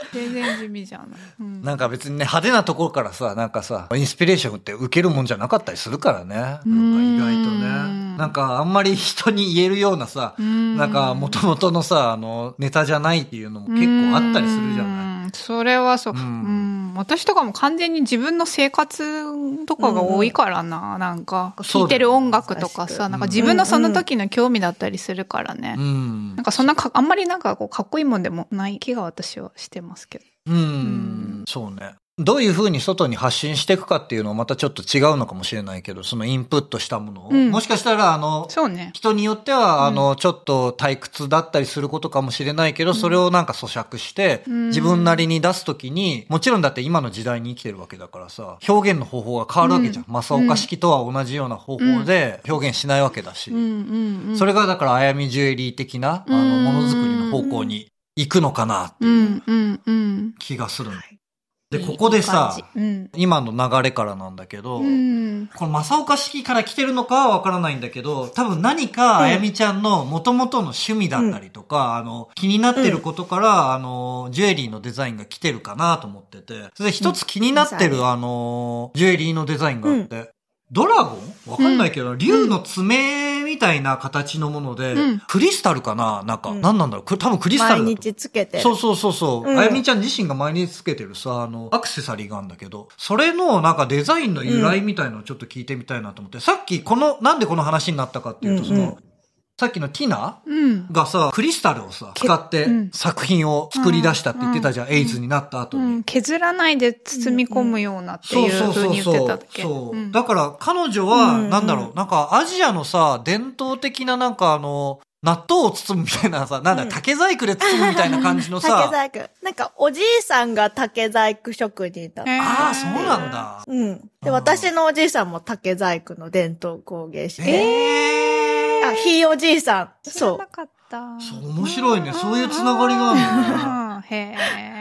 [SPEAKER 3] 全然地味じゃない。うん
[SPEAKER 1] なんか別にね、派手なところからさ、なんかさ、インスピレーションって受けるもんじゃなかったりするからね。なんか意外とね。なんかあんまり人に言えるようなさ、
[SPEAKER 3] ん
[SPEAKER 1] なんか元々のさ、あの、ネタじゃないっていうのも結構あったりするじゃない。
[SPEAKER 3] うんそれはそう、
[SPEAKER 1] う
[SPEAKER 3] うんん。私とかも完全に自分の生活とかが多いからな。なんか、聴いてる音楽とかさ、なんか自分のその時の興味だったりするからね。
[SPEAKER 1] うん
[SPEAKER 3] なん。かそんなか、あんまりなんかこう、かっこいいもんでもない気が私はしてますけど。
[SPEAKER 1] うん。そうね。どういうふうに外に発信していくかっていうのはまたちょっと違うのかもしれないけど、そのインプットしたものを。
[SPEAKER 3] うん
[SPEAKER 1] もしかしたら、あの、
[SPEAKER 3] そうね。
[SPEAKER 1] 人によっては、あの、ちょっと退屈だったりすることかもしれないけど、それをなんか咀嚼して、
[SPEAKER 3] ん
[SPEAKER 1] 自分なりに出すときに、もちろんだって今の時代に生きてるわけだからさ、表現の方法が変わるわけじゃん。正岡式とは同じような方法で表現しないわけだし。
[SPEAKER 3] うんうんうん。
[SPEAKER 1] それがだから、あやみジュエリー的な、あの、
[SPEAKER 3] うん
[SPEAKER 1] ものづくりの方向に行くのかなって
[SPEAKER 3] う
[SPEAKER 1] いうん
[SPEAKER 3] うんうん。
[SPEAKER 1] 気がするの。
[SPEAKER 2] い
[SPEAKER 1] で、ここでさ
[SPEAKER 2] いい、
[SPEAKER 3] うん。
[SPEAKER 1] 今の流れからなんだけど、
[SPEAKER 3] うん。
[SPEAKER 1] この正岡式から来てるのかはわからないんだけど、多分何かあやみちゃんの元々の趣味だったりとか、あの、気になってることから、あの、ジュエリーのデザインが来てるかなと思ってて、それで一つ気になってる、
[SPEAKER 2] うん。
[SPEAKER 1] あの、ジュエリーのデザインがあって、ドラゴン？わかんないけど、竜の爪みたいな形のもので、
[SPEAKER 3] うん。
[SPEAKER 1] クリスタルかな？なんか、
[SPEAKER 2] うん。
[SPEAKER 1] 何なんだろう？これ多分クリスタル
[SPEAKER 2] 毎日つけて。る。
[SPEAKER 1] そうそうそうそう。
[SPEAKER 2] うん。
[SPEAKER 1] あやみちゃん自身が毎日つけてるさ、あの、アクセサリーがあるんだけど、それのなんかデザインの由来みたいのをちょっと聞いてみたいなと思って、さっきこの、なんでこの話になったかっていうと、その、
[SPEAKER 2] うん。うん
[SPEAKER 1] さっきのティナ
[SPEAKER 3] うん。
[SPEAKER 1] がさ、クリスタルをさ、使って
[SPEAKER 3] うん
[SPEAKER 1] 作品を作り出したって言ってたじゃん、エイズになった後に。
[SPEAKER 3] うん。削らないで包み込むようなっていう風に言ってたっけ？
[SPEAKER 1] そう。
[SPEAKER 3] ん
[SPEAKER 1] だから彼女は、
[SPEAKER 2] うん
[SPEAKER 1] なんだろう、なんかアジアのさ、伝統的ななんかあの、納豆を包むみたいなさ、なんだ、
[SPEAKER 2] うん
[SPEAKER 1] 竹細工で包むみたいな感じの
[SPEAKER 2] 竹
[SPEAKER 1] さ、
[SPEAKER 2] 細工。なんか、おじいさんが竹細工職人だった。
[SPEAKER 1] ああ、そうなんだ。
[SPEAKER 2] うん。で、私のおじいさんも竹細工の伝統工芸士で。
[SPEAKER 1] ええ
[SPEAKER 2] あ、ひいおじいさん。そう
[SPEAKER 3] な。かった。
[SPEAKER 1] そう、面白いね。そういうつながりがあるね。
[SPEAKER 3] うんへえ。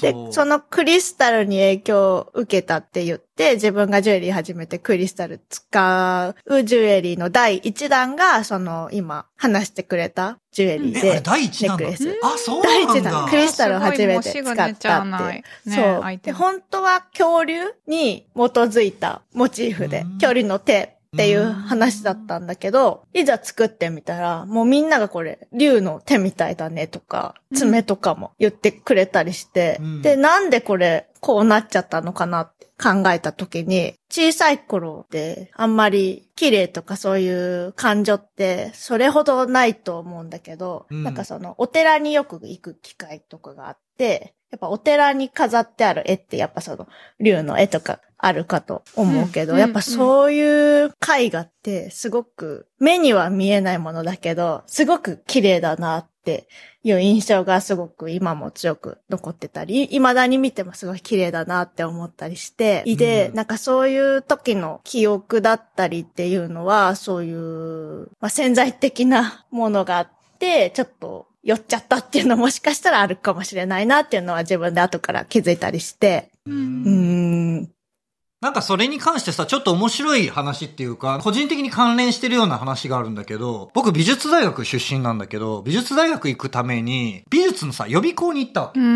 [SPEAKER 2] で
[SPEAKER 1] そ、
[SPEAKER 2] のクリスタルに影響を受けたって言って、自分がジュエリー始めてクリスタル使うジュエリーの第一弾が、その今話してくれたジュエリーで、
[SPEAKER 1] 第一弾だ
[SPEAKER 2] ネックレス
[SPEAKER 1] あ、そう
[SPEAKER 2] 第一
[SPEAKER 1] なんだ
[SPEAKER 2] 弾、。クリスタルを初めて使ったっていう。そう。で、本当は恐竜に基づいたモチーフで
[SPEAKER 1] うん、
[SPEAKER 2] 恐竜の手ていう話だったんだけど、いざ作ってみたら、もうみんながこれ、竜の手みたいだねとか、爪とかも言ってくれたりして、
[SPEAKER 1] うん。
[SPEAKER 2] で、なんでこれ、こうなっちゃったのかなって考えた時に、小さい頃ってあんまり綺麗とかそういう感情ってそれほどないと思うんだけど、
[SPEAKER 1] うん。
[SPEAKER 2] なんかそのお寺によく行く機会とかがあって、やっぱお寺に飾ってある絵ってやっぱその竜の絵とかあるかと思うけど、
[SPEAKER 3] うん
[SPEAKER 2] やっぱそういう絵画ってすごく目には見えないものだけど、すごく綺麗だなっていう印象がすごく今も強く残ってたり、未だに見てもすごい綺麗だなって思ったりして、で、
[SPEAKER 1] うん。
[SPEAKER 2] なんかそういう時の記憶だったりっていうのは、そういう、まあ、潜在的なものがあって、ちょっと酔っちゃったっていうのもしかしたらあるかもしれないなっていうのは自分で後から気づいたりして、
[SPEAKER 3] う
[SPEAKER 2] ん。
[SPEAKER 1] なんかそれに関してさ、ちょっと面白い話っていうか、個人的に関連してるような話があるんだけど、僕美術大学出身なんだけど、美術大学行くために、美術のさ、予備校に行ったわけ。
[SPEAKER 3] うんう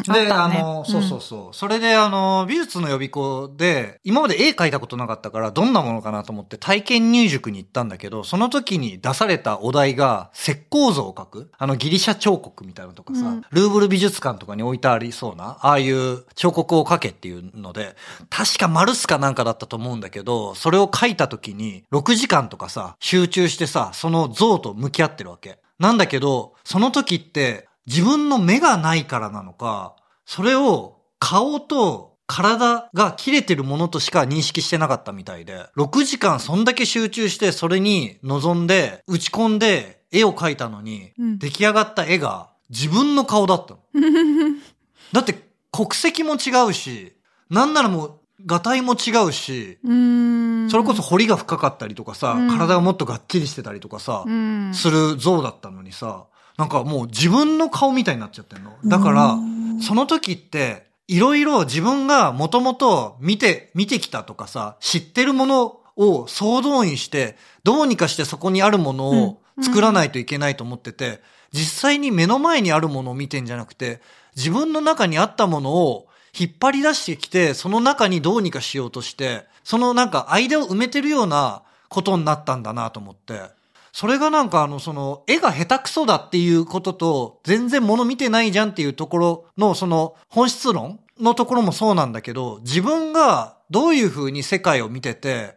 [SPEAKER 3] ん。
[SPEAKER 1] で、
[SPEAKER 3] たね
[SPEAKER 1] あの、そうそうそう。それで、あの、美術の予備校で、今まで絵描いたことなかったから、どんなものかなと思って体験入塾に行ったんだけど、その時に出されたお題が、石膏像を描く。あの、ギリシャ彫刻みたいなのとかさ、
[SPEAKER 3] うん
[SPEAKER 1] ルーブル美術館とかに置いてありそうな、ああいう彫刻を描けっていうので、確かマルスかなんかだったと思うんだけど、それを描いた時に、6時間とかさ、集中してさ、その像と向き合ってるわけ。なんだけど、その時って、自分の目がないからなのか、それを顔と体が切れてるものとしか認識してなかったみたいで、6時間そんだけ集中してそれに臨んで、打ち込んで絵を描いたのに、
[SPEAKER 3] うん
[SPEAKER 1] 出来上がった絵が自分の顔だったの。だって国籍も違うし、なんならもう、画体も違うし、
[SPEAKER 3] うん。
[SPEAKER 1] それこそ彫りが深かったりとかさ、
[SPEAKER 3] うん。
[SPEAKER 1] 体がもっとがっちりしてたりとかさ、
[SPEAKER 3] うん、
[SPEAKER 1] する像だったのにさ、なんかもう自分の顔みたいになっちゃってんの。だから、その時って、いろいろ自分がもともと見て、見てきたとかさ、知ってるものを総動員して、どうにかしてそこにあるものを作らないといけないと思ってて、実際に目の前にあるものを見てんじゃなくて、自分の中にあったものを引っ張り出してきて、その中にどうにかしようとして、そのなんか間を埋めてるようなことになったんだなと思って。それがなんかあの、その、絵が下手くそだっていうことと、全然物見てないじゃんっていうところの、その、本質論のところもそうなんだけど、自分がどういう風に世界を見てて、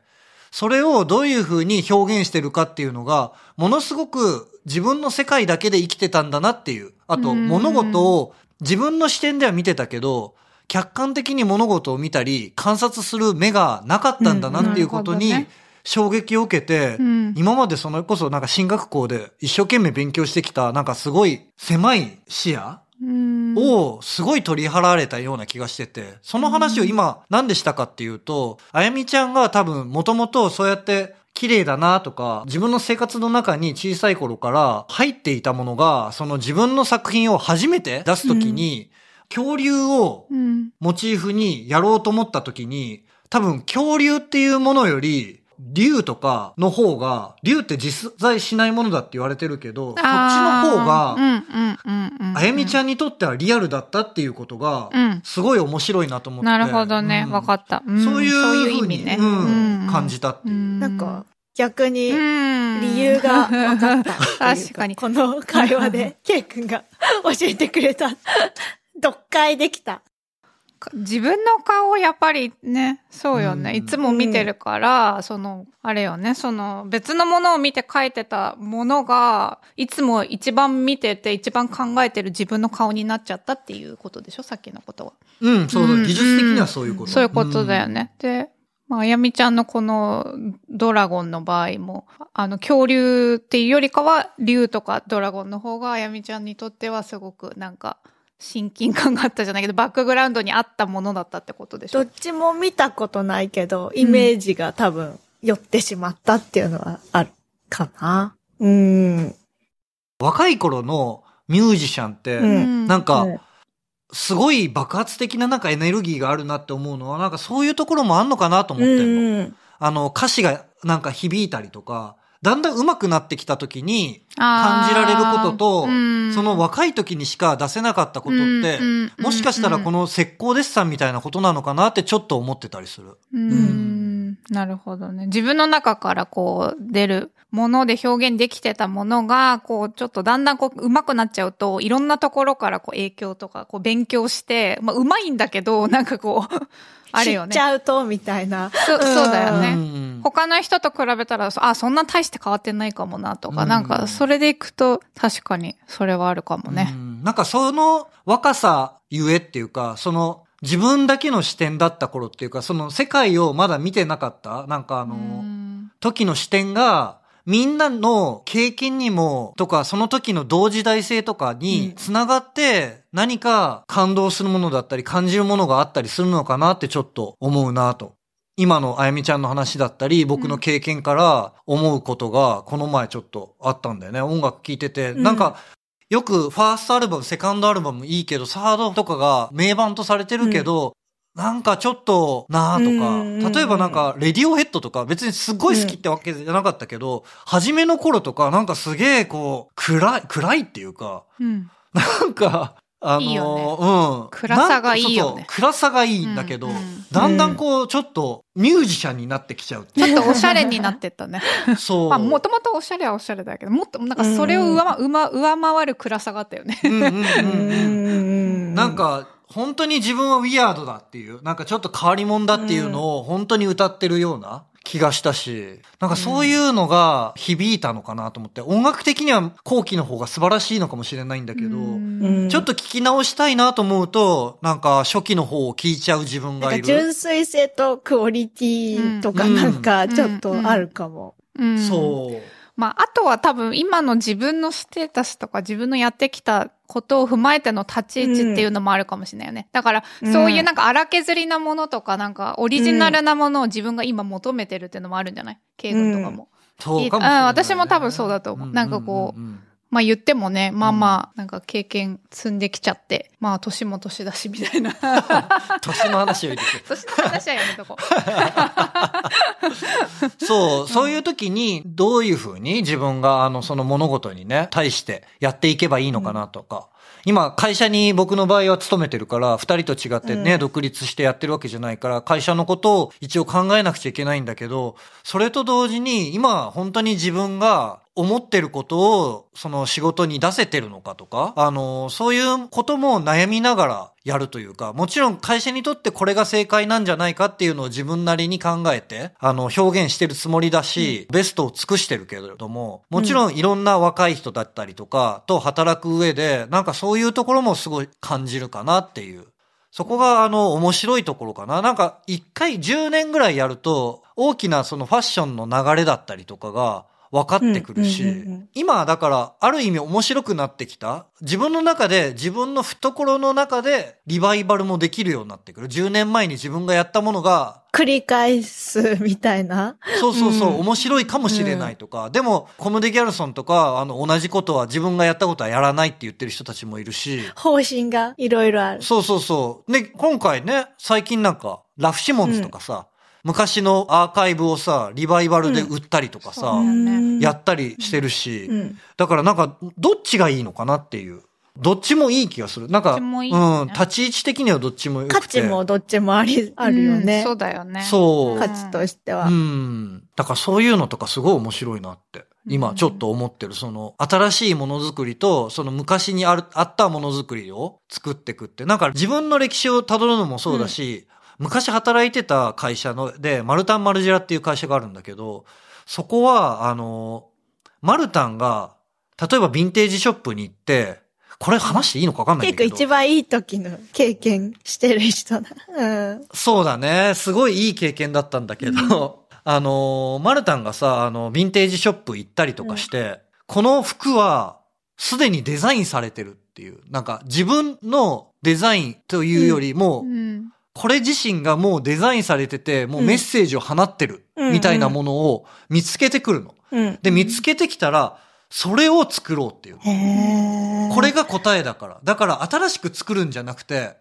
[SPEAKER 1] それをどういう風に表現してるかっていうのが、ものすごく自分の世界だけで生きてたんだなっていう。あと、
[SPEAKER 3] うん
[SPEAKER 1] 物事を自分の視点では見てたけど、客観的に物事を見たり、観察する目がなかったんだなっていうことに衝撃を受けて、
[SPEAKER 3] うん。
[SPEAKER 1] 今までそれこそなんか進学校で一生懸命勉強してきた、なんかすごい狭い視野
[SPEAKER 3] うん、
[SPEAKER 1] をすごい取り払われたような気がしてて、その話を今何でしたかっていうと、あやみちゃんが多分もともとそうやって綺麗だなとか、自分の生活の中に小さい頃から入っていたものが、その自分の作品を初めて出すときに、恐竜を
[SPEAKER 3] うん、
[SPEAKER 1] モチーフにやろうと思った時に、多分恐竜っていうものより、竜とかの方が、竜って実在しないものだって言われてるけど、そっちの方
[SPEAKER 3] うん
[SPEAKER 1] が、あやみちゃ
[SPEAKER 3] ん。
[SPEAKER 1] んにとってはリアルだったっていうことが
[SPEAKER 3] うん、
[SPEAKER 1] すごい面白いなと思って。
[SPEAKER 3] なるほどね。
[SPEAKER 1] うん
[SPEAKER 3] わ、かった、ん
[SPEAKER 1] そういう
[SPEAKER 3] そういう
[SPEAKER 1] ふうに
[SPEAKER 3] 意味ね。
[SPEAKER 1] うん感じたっていう
[SPEAKER 3] うん
[SPEAKER 2] なんか、逆に、
[SPEAKER 3] うん
[SPEAKER 2] 理由が分かった
[SPEAKER 3] 確かに
[SPEAKER 2] この会話で、ケイ君が教えてくれた。読解できた。
[SPEAKER 3] 自分の顔やっぱりね、そうよね。
[SPEAKER 1] うん
[SPEAKER 3] いつも見てるから、その、あれよね、その別のものを見て描いてたものが、いつも一番見てて一番考えてる自分の顔になっちゃったっていうことでしょ？さっきのことは。
[SPEAKER 1] うん、そうだ、
[SPEAKER 3] うん
[SPEAKER 1] 技術的にはそういうこと。
[SPEAKER 3] そういうことだよね。で、まあ、あやみちゃんのこのドラゴンの場合も、あの、恐竜っていうよりかは、竜とかドラゴンの方があやみちゃんにとってはすごくなんか、親近感があったじゃないけど、バックグラウンドにあったものだったってことでしょ？
[SPEAKER 2] どっちも見たことないけど、イメージが多分、寄ってしまったっていうのはあるかな。うん。
[SPEAKER 1] 若い頃のミュージシャンって、
[SPEAKER 2] うん
[SPEAKER 1] なんか、
[SPEAKER 2] うん
[SPEAKER 1] すごい爆発的ななんかエネルギーがあるなって思うのは、なんかそういうところもあんのかなと思ってんの。
[SPEAKER 2] うん
[SPEAKER 1] あの、歌詞がなんか響いたりとか、だんだん上手くなってきた時に感じられることと、
[SPEAKER 3] うん
[SPEAKER 1] その若い時にしか出せなかったことって、
[SPEAKER 3] うんうん
[SPEAKER 1] もしかしたらこの石膏デッサンみたいなことなのかなってちょっと思ってたりする。
[SPEAKER 3] うん。ん、なるほどね。自分の中からこう出るもので表現できてたものが、こうちょっとだんだんこう上手くなっちゃうと、いろんなところからこう影響とかこう勉強して、まあ上手いんだけど、なんかこう、あれよね
[SPEAKER 2] 知っち。ゃうと、みたいな。
[SPEAKER 3] そうそうだよ
[SPEAKER 1] う
[SPEAKER 3] ね。
[SPEAKER 1] ん
[SPEAKER 3] 他の人と比べたら、あ、そんな大して変わってないかもなとか、
[SPEAKER 1] うん
[SPEAKER 3] なんかそれでいくと確かにそれはあるかもね
[SPEAKER 1] う。んなんかその若さゆえっていうか、その自分だけの視点だった頃っていうか、その世界をまだ見てなかった、なんかあの、
[SPEAKER 3] うん
[SPEAKER 1] 時の視点が、みんなの経験にも、とか、その時の同時代性とかにつながって、何か感動するものだったり、感じるものがあったりするのかなってちょっと思うなと。今のあやみちゃんの話だったり、僕の経験から思うことが、この前ちょっとあったんだよね。音楽聴いてて、
[SPEAKER 2] うん。
[SPEAKER 1] なんか、よくファーストアルバム、セカンドアルバムいいけど、サードとかが名盤とされてるけど、なんかちょっとなー
[SPEAKER 2] うん
[SPEAKER 1] とか、例えばなんか、レディオヘッドとか別にすごい好きってわけじゃなかったけど、初めの頃とかなんかすげえこう、暗い、暗いっていうか、
[SPEAKER 3] うん。
[SPEAKER 1] なんか、あの
[SPEAKER 3] いいよね
[SPEAKER 1] うん。
[SPEAKER 3] 暗さがいいよね
[SPEAKER 1] 暗さがいいんだけど、
[SPEAKER 3] うんうん
[SPEAKER 1] だんだんこう、ちょっとミュージシャンになってきちゃう
[SPEAKER 3] ちょっとおしゃれになってったね。
[SPEAKER 1] そう。
[SPEAKER 3] まあ、もともとおしゃれはおしゃれだけど、もっと、なんかそれを上回、上上回る暗さがあったよね。
[SPEAKER 1] うんうんうん
[SPEAKER 2] う
[SPEAKER 1] うん
[SPEAKER 2] ん
[SPEAKER 1] なん、か、本当に自分はウィアードだっていう、なんかちょっと変わり者だっていうのを本当に歌ってるような気がしたし、なんかそういうのが響いたのかなと思って、音楽的には後期の方が素晴らしいのかもしれないんだけど、
[SPEAKER 3] うん
[SPEAKER 1] ちょっと聞き直したいなと思うと、なんか初期の方を聞いちゃう自分
[SPEAKER 2] なんか
[SPEAKER 1] がいる。
[SPEAKER 2] 純粋性とクオリティとか
[SPEAKER 1] うん
[SPEAKER 2] なんかちょっとあるかも。
[SPEAKER 3] うん
[SPEAKER 1] そう。
[SPEAKER 3] まあ、あとは多分今の自分のステータスとか自分のやってきたことを踏まえての立ち位置っていうのもあるかもしれないよね。だから、
[SPEAKER 2] うん。
[SPEAKER 3] そういうなんか荒削りなものとか、なんかオリジナルなものを自分が今求めてるっていうのもあるんじゃない？慶軍とかも。
[SPEAKER 1] そうかもしれない、
[SPEAKER 3] うん私も多分そうだと思う。なんかこう
[SPEAKER 1] うんうんうん
[SPEAKER 3] まあ言ってもね、まあまあ、なんか経験積んできちゃって、まあ年も年だしみたいな。
[SPEAKER 1] 年の話を入れて
[SPEAKER 3] 年の話はやめとこ
[SPEAKER 1] そう、そういう時にどういうふうに自分があのその物事にね、対してやっていけばいいのかなとか。今、会社に僕の場合は勤めてるから、二人と違ってね、
[SPEAKER 2] うん。
[SPEAKER 1] 独立してやってるわけじゃないから、会社のことを一応考えなくちゃいけないんだけど、それと同時に、今、本当に自分が思ってることを、その仕事に出せてるのかとか、あの、そういうことも悩みながらやるというか、もちろん会社にとってこれが正解なんじゃないかっていうのを自分なりに考えて、あの、表現してるつもりだし、ベストを尽くしてるけれども、もちろんいろんな若い人だったりとか、と働く上で、なんかそういうところもすごい感じるかなっていう。そこがあの面白いところかな。なんか一回10年ぐらいやると大きなそのファッションの流れだったりとかが分かってくるし
[SPEAKER 2] うんうんうんうん、
[SPEAKER 1] 今だからある意味面白くなってきた。自分の中で自分の懐の中でリバイバルもできるようになってくる。10年前に自分がやったものが
[SPEAKER 2] 繰り返すみたいな。
[SPEAKER 1] そうそうそう、
[SPEAKER 2] うん
[SPEAKER 1] 面白いかもしれないとか、でも、コムデ・ギャルソンとか、あの、同じことは自分がやったことはやらないって言ってる人たちもいるし、
[SPEAKER 2] 方針がいろいろある。
[SPEAKER 1] そうそうそう。で、今回ね、最近なんか、ラフ・シモンズとかさ、昔のアーカイブをさ、リバイバルで売ったりとかさ、
[SPEAKER 3] うん
[SPEAKER 1] やったりしてるし、
[SPEAKER 2] うん。
[SPEAKER 1] だからなんか、どっちがいいのかなっていう。どっちもいい気がする。なんか、
[SPEAKER 3] いいよね
[SPEAKER 1] うん、立ち位置的にはどっちも良
[SPEAKER 2] 価
[SPEAKER 1] くて。
[SPEAKER 2] 値もどっちもあり、あるよね。
[SPEAKER 3] うんそうだよね。
[SPEAKER 1] そう
[SPEAKER 2] 価値としては。
[SPEAKER 1] うん。だからそういうのとかすごい面白いなって。今ちょっと思ってる、その、新しいものづくりと、その昔にある、あったものづくりを作っていくって。なんか自分の歴史を辿るのもそうだし、昔働いてた会社の、で、マルタン・マルジェラっていう会社があるんだけど、そこは、あの、マルタンが、例えばヴィンテージショップに行って、これ話していいのかわかんないけど。
[SPEAKER 2] 結構一番いい時の経験してる人だ。うん。
[SPEAKER 1] そうだね。すごいいい経験だったんだけど、あのー、マルタンがさ、あの、ヴィンテージショップ行ったりとかして、この服はすでにデザインされてるっていう、なんか自分のデザインというよりも、
[SPEAKER 3] うん。
[SPEAKER 1] これ自身がもうデザインされてて、もうメッセージを放ってる、
[SPEAKER 2] うん
[SPEAKER 1] みたいなものを見つけてくるの。
[SPEAKER 2] うん。
[SPEAKER 1] で、見つけてきたら、それを作ろうっていう。これが答えだから。だから新しく作るんじゃなくて、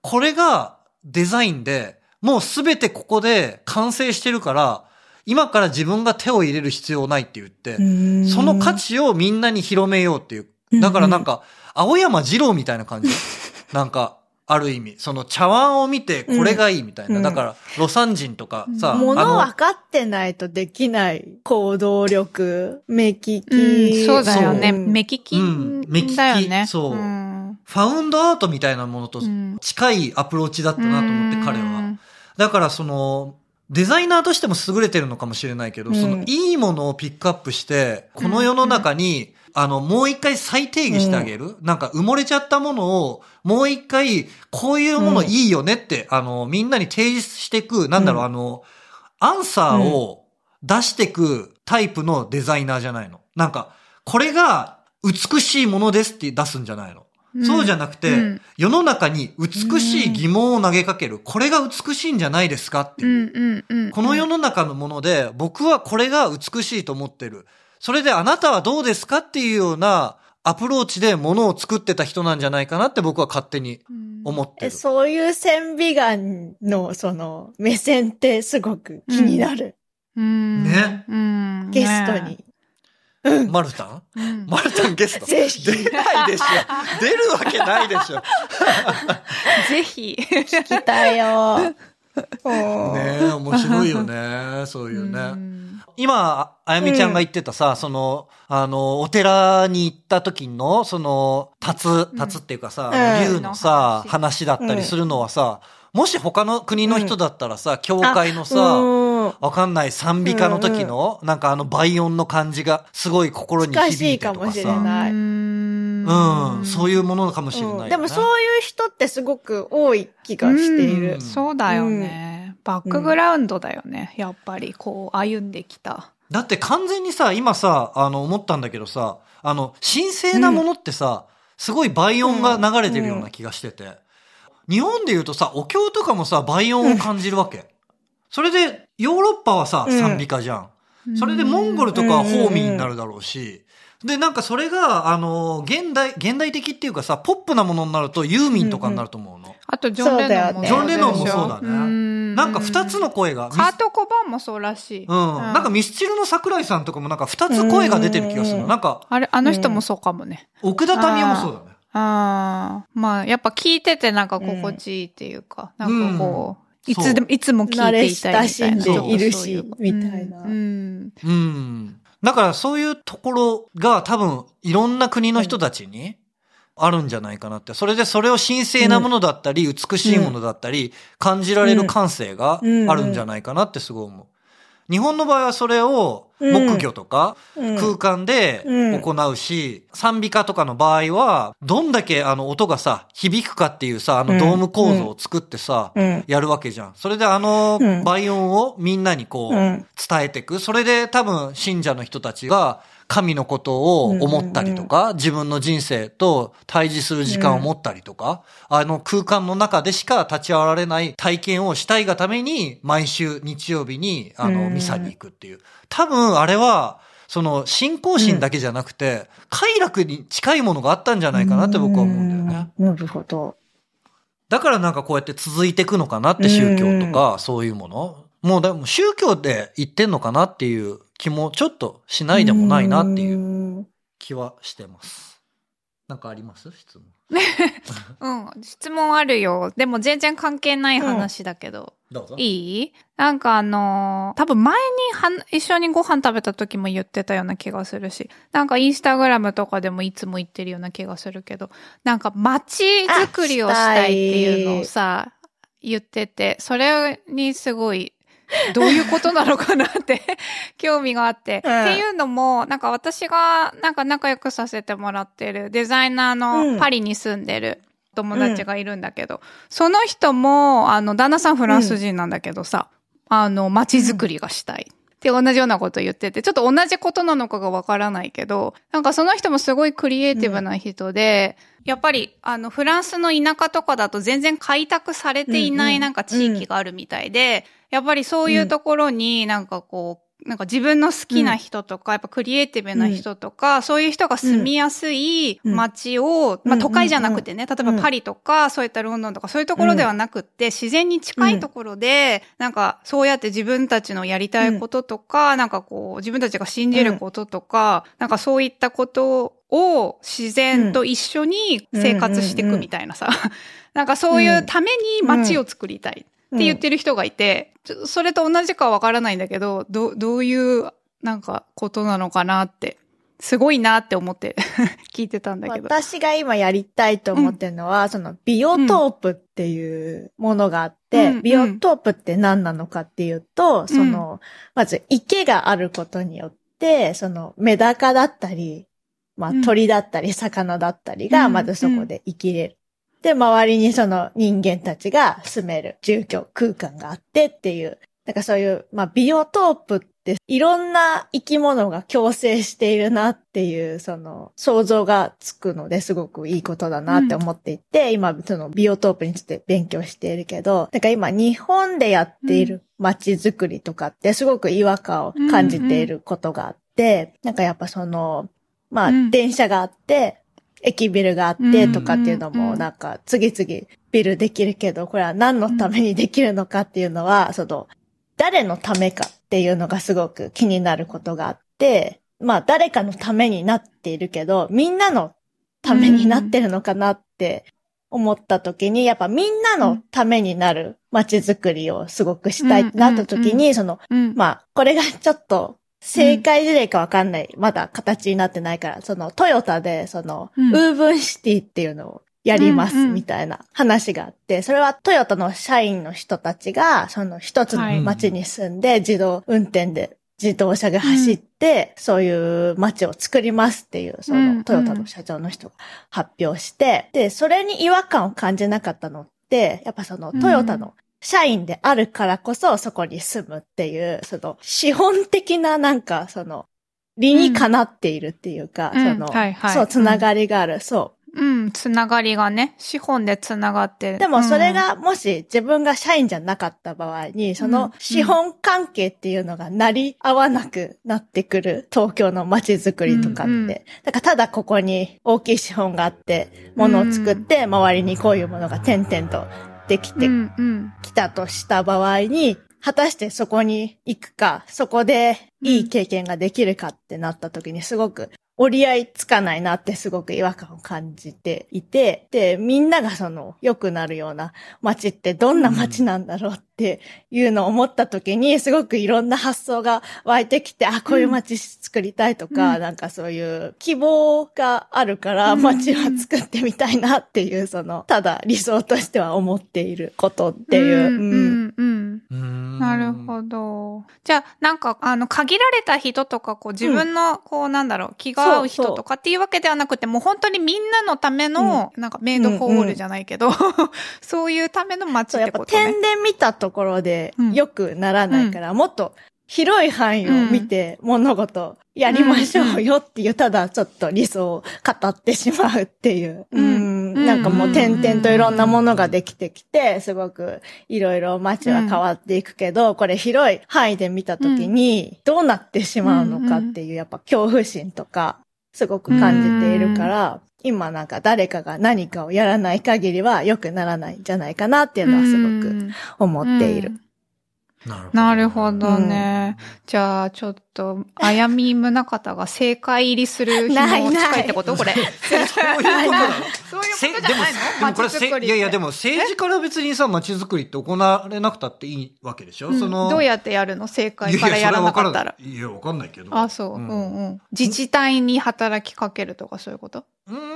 [SPEAKER 1] これがデザインで、もうすべてここで完成してるから、今から自分が手を入れる必要ないって言って、
[SPEAKER 2] うん
[SPEAKER 1] その価値をみんなに広めようっていう。だからなんか、青山二郎みたいな感じ。なんか、ある意味。その茶碗を見てこれがいいみたいな。
[SPEAKER 2] うん
[SPEAKER 1] だから、ロサン人とかさ、あ
[SPEAKER 2] 物
[SPEAKER 1] の
[SPEAKER 2] 分かってないとできない行動力、目利き。
[SPEAKER 3] うん、そうだよね。目利き
[SPEAKER 1] うん目利き
[SPEAKER 3] だよね。
[SPEAKER 1] そうんファウンドアートみたいなものと
[SPEAKER 3] うん
[SPEAKER 1] 近いアプローチだったなと思って、彼は。だからその、デザイナーとしても優れてるのかもしれないけど、
[SPEAKER 2] うん
[SPEAKER 1] そのいいものをピックアップして、この世の中に、あの、もう一回再定義してあげる、なんか埋もれちゃったものを、もう一回、こういうものいいよねって、あの、みんなに提示していく、なんだろう、
[SPEAKER 2] うん
[SPEAKER 1] あの、アンサーを出していくタイプのデザイナーじゃないの。なんか、これが美しいものですって出すんじゃないの。そうじゃなくて、
[SPEAKER 3] うん
[SPEAKER 1] 世の中に美しい疑問を投げかける。これが美しいんじゃないですかって
[SPEAKER 3] う
[SPEAKER 1] いう。
[SPEAKER 3] んうんうん。
[SPEAKER 1] この世の中のもので、僕はこれが美しいと思ってる。それであなたはどうですかっていうようなアプローチでものを作ってた人なんじゃないかなって僕は勝手に思って
[SPEAKER 2] え、
[SPEAKER 1] る。
[SPEAKER 2] そういう線美眼の、その、目線ってすごく気になる。
[SPEAKER 3] うん。
[SPEAKER 1] ね
[SPEAKER 3] うん。
[SPEAKER 2] ゲストに。
[SPEAKER 1] マルタン？
[SPEAKER 3] うん。
[SPEAKER 1] マルタンゲスト？
[SPEAKER 2] ぜひ
[SPEAKER 1] 出ないでしょ。出るわけないでしょ。
[SPEAKER 3] ぜひ。
[SPEAKER 2] 聞きたいよ。ね
[SPEAKER 1] 面白いよね。そういうね。
[SPEAKER 3] うん
[SPEAKER 1] 今、あやみちゃんが言ってたさ、その、あの、お寺に行った時の、その、立つ、立つっていうかさ、
[SPEAKER 2] うん。
[SPEAKER 1] 竜のさ、
[SPEAKER 3] うん
[SPEAKER 1] 話。だったりするのはさ、もし他の国の人だったらさ、教会のさ、
[SPEAKER 2] うん。
[SPEAKER 1] わかんない賛美歌の時の、なんかあの倍音の感じがすごい心に響いてとか
[SPEAKER 2] 近しいか
[SPEAKER 1] さ。
[SPEAKER 2] もしれない。
[SPEAKER 3] うん。
[SPEAKER 1] うん、そういうものかもしれないよね。
[SPEAKER 2] うん。でもそういう人ってすごく多い気がしている。
[SPEAKER 1] うん。
[SPEAKER 3] そうだよね。バックグラウンドだよね。やっぱり、こう、歩んできた。
[SPEAKER 1] だって完全にさ、今さ、あの、思ったんだけどさ、あの、神聖なものってさ、すごい倍音が流れてるような気がしてて。日本で言うとさ、お経とかもさ、倍音を感じるわけ。それで、ヨーロッパはさ、
[SPEAKER 2] うん
[SPEAKER 1] 賛美歌じゃん。それでモンゴルとかはホーミーになるだろうし、で、なんかそれが、あの、現代、現代的っていうかさ、ポップなものになるとユーミンとかになると思うの。
[SPEAKER 3] あと、ジョン・レノンも
[SPEAKER 2] そうだよね
[SPEAKER 1] ジョン・レノンもそうだね。なんか二つの声が。
[SPEAKER 3] カート・コバーンもそうらしい。
[SPEAKER 1] うん。なんかミスチルの桜井さんとかもなんか二つ声が出てる気がするなんか、
[SPEAKER 3] あれ、あの人もそうかもね。
[SPEAKER 1] 奥田民生もそうだね。
[SPEAKER 3] ああ。まあ、やっぱ聞いててなんか心地いいっていうか、なんかこう、
[SPEAKER 1] うん
[SPEAKER 3] いつでも、いつも聞いていたいみたいな。
[SPEAKER 2] 慣れ親しんでいるしみたいな
[SPEAKER 3] うん。
[SPEAKER 1] うん。だからそういうところが多分いろんな国の人たちにあるんじゃないかなって。それでそれを神聖なものだったり、美しいものだったり、感じられる感性があるんじゃないかなってすごい思う。日本の場合はそれを木魚とか
[SPEAKER 2] うん。
[SPEAKER 1] 空間で行うし、賛美歌とかの場合は、どんだけあの音がさ、響くかっていうさ、あのドーム構造を作ってさ、
[SPEAKER 2] うん。
[SPEAKER 1] やるわけじゃん。それであの
[SPEAKER 2] うん。
[SPEAKER 1] 倍音をみんなにこう
[SPEAKER 2] うん。
[SPEAKER 1] 伝えていく。それで多分信者の人たちが神のことを思ったりとか、自分の人生と対峙する時間を持ったりとか、あの空間の中でしか立ち会われない体験をしたいがために毎週日曜日にあの
[SPEAKER 2] うん
[SPEAKER 1] ミサに行くっていう。多分あれは、その信仰心だけじゃなくて、快楽に近いものがあったんじゃないかなって僕は思うんだよね。
[SPEAKER 2] うん。なるほど。
[SPEAKER 1] だからなんかこうやって続いていくのかなって宗教とかそういうもの。もうでも宗教で言ってんのかなっていう気もちょっとしないでもないなっていう
[SPEAKER 2] うん。
[SPEAKER 1] 気はしてます。なんかあります？質問。
[SPEAKER 3] うん。質問あるよ。でも全然関係ない話だけど。
[SPEAKER 1] どうぞ。
[SPEAKER 3] いい？なんかあのー多分前にはん一緒にご飯食べた時も言ってたような気がするし、なんかインスタグラムとかでもいつも言ってるような気がするけど、なんか街づくりをしたいっていうのをさ、言ってて、それにすごい、どういうことなのかなって 興味があって。
[SPEAKER 2] うん
[SPEAKER 3] っていうのも、なんか私がなんか仲良くさせてもらってるデザイナー
[SPEAKER 2] うん
[SPEAKER 3] のパリに住んでる友達がいるんだけど、その人も、あの、旦那さんフランス人なんだけどさ、あの、街づくりがしたい。って同じようなこと言ってて、ちょっと同じことなのかがわからないけど、なんかその人もすごいクリエイティブな人で、やっぱり、あの、フランスの田舎とかだと全然開拓されていな
[SPEAKER 2] うんうん
[SPEAKER 3] いなんか地域があるみたいで、やっぱりそういうところになんかこう、なんか自分の好きな人とか、やっぱクリエイティブな人とか、そういう人が住みやすい街を、
[SPEAKER 2] うん
[SPEAKER 3] まあ都会じゃなくてね、例えば
[SPEAKER 2] うん。
[SPEAKER 3] パリとか、そういったロンドンとか、そういうところではなくって、自然に近いところで、なんかそうやって自分たちのやりたいこととか、なんかこう、自分たちが信じることとか、なんかそういったことを自然と一緒に生活していくみたいなさ。なんかそういうために街を作りたいって言ってる人がいて、それと同じかわからないんだけど、ど、どういうなんかことなのかなってすごいなって思って 聞いてたんだけど。
[SPEAKER 2] 私が今やりたいと思ってるのは、うん、そのビオトープっていうものがあって、うん、ビオトープって何なのかっていうと、うん、その、まず池があることによって、そのメダカだったり、まあ鳥だったり魚だったりがまずそこで生きれる。で、周りにその人間たちが住める住居空間があってっていう、なんかそういう、まあビオトープっていろんな生き物が共生しているなっていう、その想像がつくのですごくいいことだなって思っていて、うん、今そのビオトープについて勉強しているけど、なんか今日本でやっている街づくりとかってすごく違和感を感じていることがあって、なんかやっぱその、まあ電車があって、駅ビルがあってとかっていうのもなんか次々ビルできるけど、これは何のためにできるのかっていうのは、その誰のためかっていうのがすごく気になることがあって、まあ誰かのためになっているけど、みんなのためになってるのかなって思った時に、やっぱみんなのためになる街づくりをすごくしたいってなった時に、その、まあこれがちょっと正解事例かわかんない。まだ形になってないから、そのトヨタで、その、ウーブンシティっていうのをやりますみたいな話があって、それはトヨタの社員の人たちが、その一つの街に住んで自動運転で自動車が走って、そういう街を作りますっていう、そのトヨタの社長の人が発表して、で、それに違和感を感じなかったのって、やっぱそのトヨタの社員であるからこそそこに住むっていう、その資本的ななんかその理にかなっているっていうか、その、そう、つながりがある、そう。
[SPEAKER 3] うん、つながりがね、資本でつながって。
[SPEAKER 2] でもそれがもし自分が社員じゃなかった場合に、その資本関係っていうのが成り合わなくなってくる東京の街づくりとかって。うんうん、だからただここに大きい資本があって、物を作って、周りにこういうものが点々とできてきたとした場合に、果たしてそこに行くか、そこでいい経験ができるかってなった時にすごく折り合いつかないなってすごく違和感を感じていて、で、みんながその良くなるような街ってどんな街なんだろうっていうのを思った時に、すごくいろんな発想が湧いてきて、あ、こういう街作りたいとか、うん、なんかそういう希望があるから街は作ってみたいなっていう、その、ただ理想としては思っていることっていう。
[SPEAKER 3] うん、うん、うん。なるほど。じゃあ、なんか、あの、限られた人とか、こう自分の、こうなんだろう、気が合う人とかっていうわけではなくて、もう本当にみんなのための、なんかメイドフォールじゃないけど、そういうための街ってことね。
[SPEAKER 2] 点で見たところで良くならないから、もっと広い範囲を見て物事やりましょうよっていう、ただちょっと理想を語ってしまうっていう。うん。なんかもう点々といろんなものができてきて、すごくいろいろ街は変わっていくけど、これ広い範囲で見たときにどうなってしまうのかっていう、やっぱ恐怖心とか、すごく感じているから、今なんか誰かが何かをやらない限りは良くならないんじゃないかなっていうのはすごく思っている。
[SPEAKER 3] なるほどね。うん、じゃあ、ちょっと、あやみむなかたが正解入りする日も近いってこと？これ。そういうことなの？そういうことじゃないのでもこ
[SPEAKER 1] れいやいや、でも政治から別にさ、街づくりって行われなくたっていいわけでしょ、うん、その。
[SPEAKER 3] どうやってやるの？正解からやらなかったら。
[SPEAKER 1] いや、わかんないけど。
[SPEAKER 3] あ、そう。うん、うんうん自治体に働きかけるとかそういうこと？
[SPEAKER 1] うん。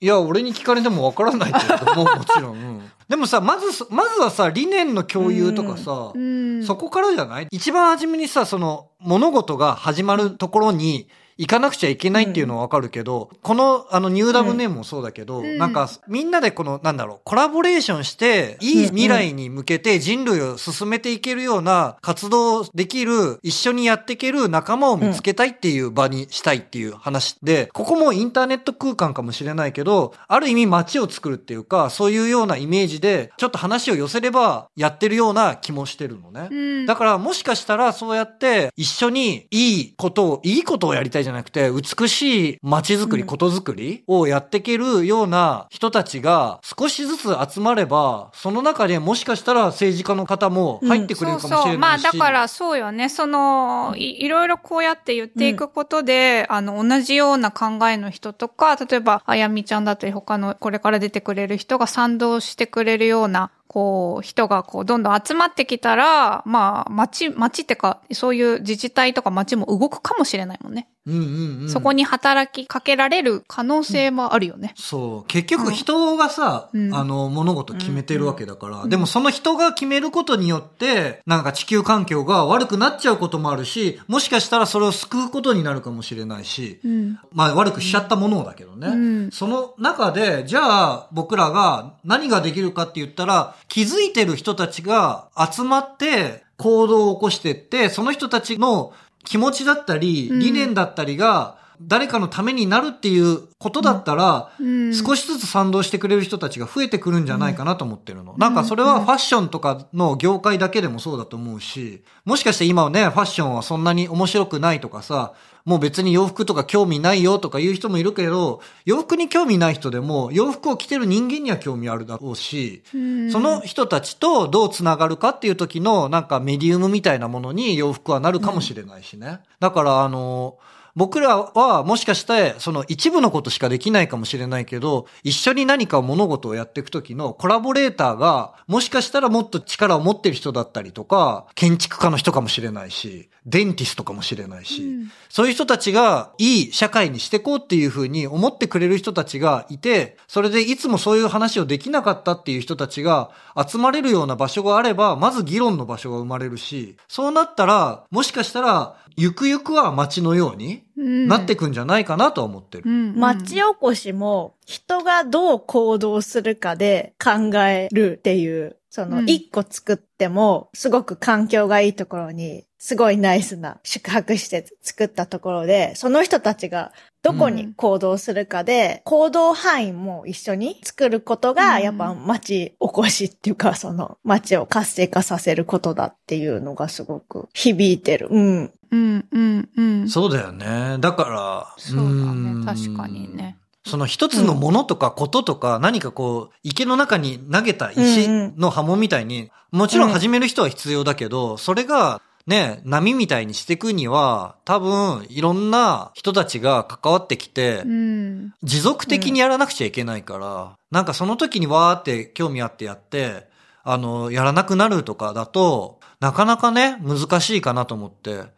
[SPEAKER 1] いや、俺に聞かれてもわからないけれども、もちろん。うん。でもさ、まず、まずはさ、理念の共有とかさ、うん、そこからじゃない？一番初めにさ、その、物事が始まるところに、行かなくちゃいけないっていうのはわかるけど、うん、この、あの、ニューダムネームもそうだけど、うん、なんか、みんなでこの、なんだろう、コラボレーションして、いい未来に向けて人類を進めていけるような活動できる、一緒にやっていける仲間を見つけたいっていう場にしたいっていう話で、ここもインターネット空間かもしれないけど、ある意味街を作るっていうか、そういうようなイメージで、ちょっと話を寄せればやってるような気もしてるのね。うん、だから、もしかしたらそうやって一緒にいいことを、いいことをやりたいじゃなくて、美しい街づくり、
[SPEAKER 2] うん
[SPEAKER 1] ことづくりをやっていけるような人たちが少しずつ集まれば、その中でもしかしたら政治家の方も入ってくれるかもしれないし。
[SPEAKER 3] そうそう。まあだからそうよね。その、いいろいろこうやって言っていくことで、あの、同じような考えの人とか、例えば、あやみちゃんだったり他のこれから出てくれる人が賛同してくれるような、こう、人がこう、どんどん集まってきたら、まあ、町、町ってか、そういう自治体とか町も動くかもしれないもんね。
[SPEAKER 1] うんうんうん。
[SPEAKER 3] そこに働きかけられる可能性もあるよね。
[SPEAKER 1] そう。結局人がさ、
[SPEAKER 3] うん
[SPEAKER 1] あの、物事決めてるわけだから、でもその人が決めることによって、なんか地球環境が悪くなっちゃうこともあるし、もしかしたらそれを救うことになるかもしれないし、
[SPEAKER 3] うん。
[SPEAKER 1] まあ悪くしちゃったものだけどね。
[SPEAKER 3] うん
[SPEAKER 1] その中で、じゃあ僕らが何ができるかって言ったら、気づいてる人たちが集まって行動を起こしてって、その人たちの気持ちだったり、
[SPEAKER 3] うん。
[SPEAKER 1] 理念だったりが、誰かのためになるっていうことだったら、
[SPEAKER 3] うん
[SPEAKER 1] 少しずつ賛同してくれる人たちが増えてくるんじゃないかなと思ってるの。なんかそれはファッションとかの業界だけでもそうだと思うし、もしかして今はね、ファッションはそんなに面白くないとかさ、もう別に洋服とか興味ないよとか言う人もいるけど、洋服に興味ない人でも洋服を着てる人間には興味あるだろうし、
[SPEAKER 3] うん
[SPEAKER 1] その人たちとどうつながるかっていう時のなんかメディウムみたいなものに洋服はなるかもしれないしね。だからあの、僕らはもしかしてその一部のことしかできないかもしれないけど、一緒に何か物事をやっていく時のコラボレーターがもしかしたらもっと力を持ってる人だったりとか、建築家の人かもしれないし、デンティストかもしれないし、
[SPEAKER 3] うん。
[SPEAKER 1] そういう人たちがいい社会にしていこうっていうふうに思ってくれる人たちがいて、それでいつもそういう話をできなかったっていう人たちが集まれるような場所があれば、まず議論の場所が生まれるし、そうなったら、もしかしたら、ゆくゆくは街のように
[SPEAKER 3] うん。
[SPEAKER 1] なっていくんじゃないかなとは思ってる。
[SPEAKER 3] うん
[SPEAKER 2] 町おこしも人がどう行動するかで考えるっていう、その
[SPEAKER 3] うん
[SPEAKER 2] 一個作ってもすごく環境がいいところにすごいナイスな宿泊施設作ったところで、その人たちがどこに行動するかで、行動範囲も一緒に作ることが、
[SPEAKER 3] うん
[SPEAKER 2] やっぱ町おこしっていうか、その町を活性化させることだっていうのがすごく響いてる。うん。
[SPEAKER 3] うん、うん、うん。
[SPEAKER 1] そうだよね。だから、
[SPEAKER 3] そうだ
[SPEAKER 1] ん
[SPEAKER 3] ね。確かにね。
[SPEAKER 1] その一つのものとかこととか何かこう、池の中に投げた石の波紋みたいに、もちろん始める人は必要だけど、それがね、波みたいにしていくには、多分いろんな人たちが関わってきて
[SPEAKER 3] う、ん。
[SPEAKER 1] 持続的にやらなくちゃいけないから、なんかその時にわーって興味あってやって、あの、やらなくなるとかだと、なかなかね、難しいかなと思って。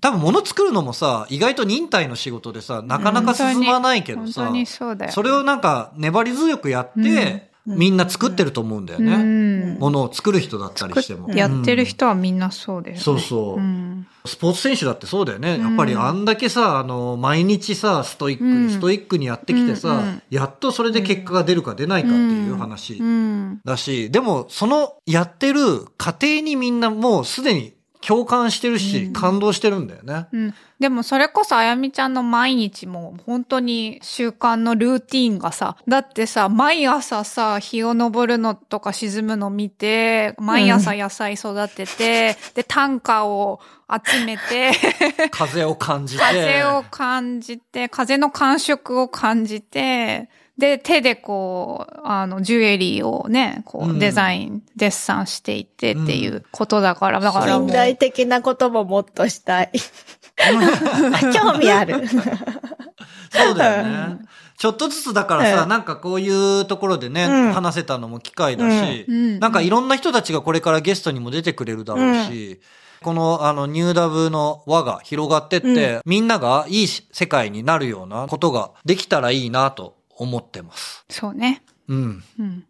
[SPEAKER 1] 多分物作るのもさ、意外と忍耐の仕事でさ、なかなか進まないけどさ、
[SPEAKER 3] そ。
[SPEAKER 1] それをなんか粘り強くやって、
[SPEAKER 2] うん
[SPEAKER 1] みんな作ってると思うんだよ
[SPEAKER 3] う
[SPEAKER 1] ね。
[SPEAKER 3] ん。
[SPEAKER 1] ものを作る人だったりしても。
[SPEAKER 3] やってる
[SPEAKER 1] うん
[SPEAKER 3] 人はみんなそうだよね。
[SPEAKER 1] そうそう
[SPEAKER 3] うん。
[SPEAKER 1] スポーツ選手だってそうだよね。
[SPEAKER 3] うん
[SPEAKER 1] やっぱりあんだけさ、あの、毎日さ、ストイックに、
[SPEAKER 3] うん
[SPEAKER 1] ストイックにやってきてさ、
[SPEAKER 3] うんうん
[SPEAKER 1] やっとそれで結果が出るか出ないかっていう話
[SPEAKER 3] うん。
[SPEAKER 1] だし、でも、そのやってる過程にみんなもうすでに共感してるし、
[SPEAKER 3] うん
[SPEAKER 1] 感動してるんだよね。
[SPEAKER 3] うん。でもそれこそあやみちゃんの毎日も本当に習慣のルーティーンがさ、だってさ、毎朝さ、日を昇るのとか沈むの見て、毎朝野菜育てて、で、短歌を集めて、
[SPEAKER 1] 風を感じて。
[SPEAKER 3] 風を感じて、風の感触を感じて、で、手でこう、あの、ジュエリーをね、こ
[SPEAKER 1] う
[SPEAKER 3] デザイン、デッサンしていってっていうことだから、だから
[SPEAKER 2] 近代的なことももっとしたい。興味ある。
[SPEAKER 1] そうだよね。ちょっとずつだからさ、
[SPEAKER 2] うん。
[SPEAKER 1] なんかこういうところでね、
[SPEAKER 2] うん。
[SPEAKER 1] 話せたのも機会だし、
[SPEAKER 3] うん。
[SPEAKER 1] なんかいろんな人たちがこれからゲストにも出てくれるだろうし、このあのニューダブの輪が広がってって、みんながいい世界になるようなことができたらいいなと思ってます。
[SPEAKER 3] そうね。
[SPEAKER 1] うん。
[SPEAKER 3] うん。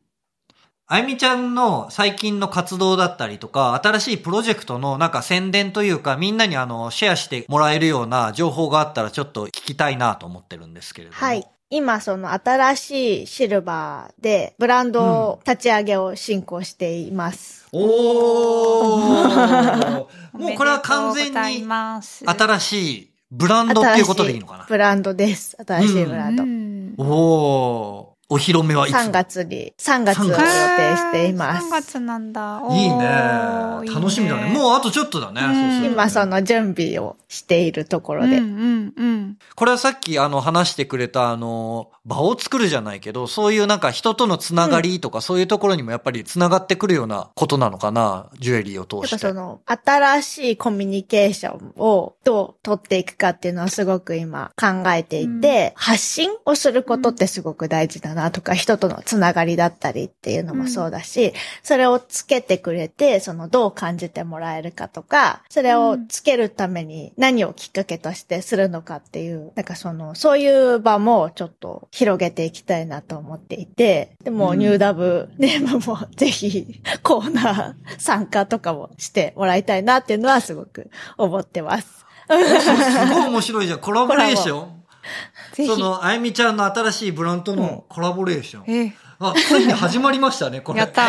[SPEAKER 1] あゆみちゃんの最近の活動だったりとか、新しいプロジェクトのなんか宣伝というか、みんなにあの、シェアしてもらえるような情報があったらちょっと聞きたいなと思ってるんですけれども。
[SPEAKER 2] はい。今、その新しいシルバーでブランドを立ち上げを進行しています。
[SPEAKER 1] おー もうこれは完全に新しいブランドっていうことでいいのかな？
[SPEAKER 2] ブランドです。新しいブランド。
[SPEAKER 3] うん
[SPEAKER 1] おー。お披露目はいつ
[SPEAKER 2] ？3月に、3月を予定しています。
[SPEAKER 3] 3月なんだ。
[SPEAKER 1] いいね。楽しみだね。
[SPEAKER 3] いい
[SPEAKER 1] もうあとちょっとだね。
[SPEAKER 2] 今その準備をしているところで。
[SPEAKER 3] うんうんうん。
[SPEAKER 1] これはさっきあの話してくれたあの、場を作るじゃないけど、そういうなんか人とのつながりとか、そういうところにもやっぱりつながってくるようなことなのかな、ジュエリーを通して
[SPEAKER 2] やっぱそ。の、新しいコミュニケーションをどう取っていくかっていうのはすごく今考えていて、発信をすることってすごく大事だなとか、人とのつながりだったりっていうのもそうだし、それをつけてくれて、そのどう感じてもらえるかとか、それをつけるために何をきっかけとしてするのかっていう、なんかその、そういう場もちょっと広げていきたいなと思っていて、でも
[SPEAKER 1] うん
[SPEAKER 2] ニューダブネームも ぜひコーナー参加とかもしてもらいたいなっていうのはすごく思ってます。
[SPEAKER 1] すごい面白いじゃん。コラボレーション。その、あゆみちゃんの新しいブランドのコラボレーション。
[SPEAKER 3] え
[SPEAKER 1] あ、ついに始まりましたね、これ。
[SPEAKER 3] やった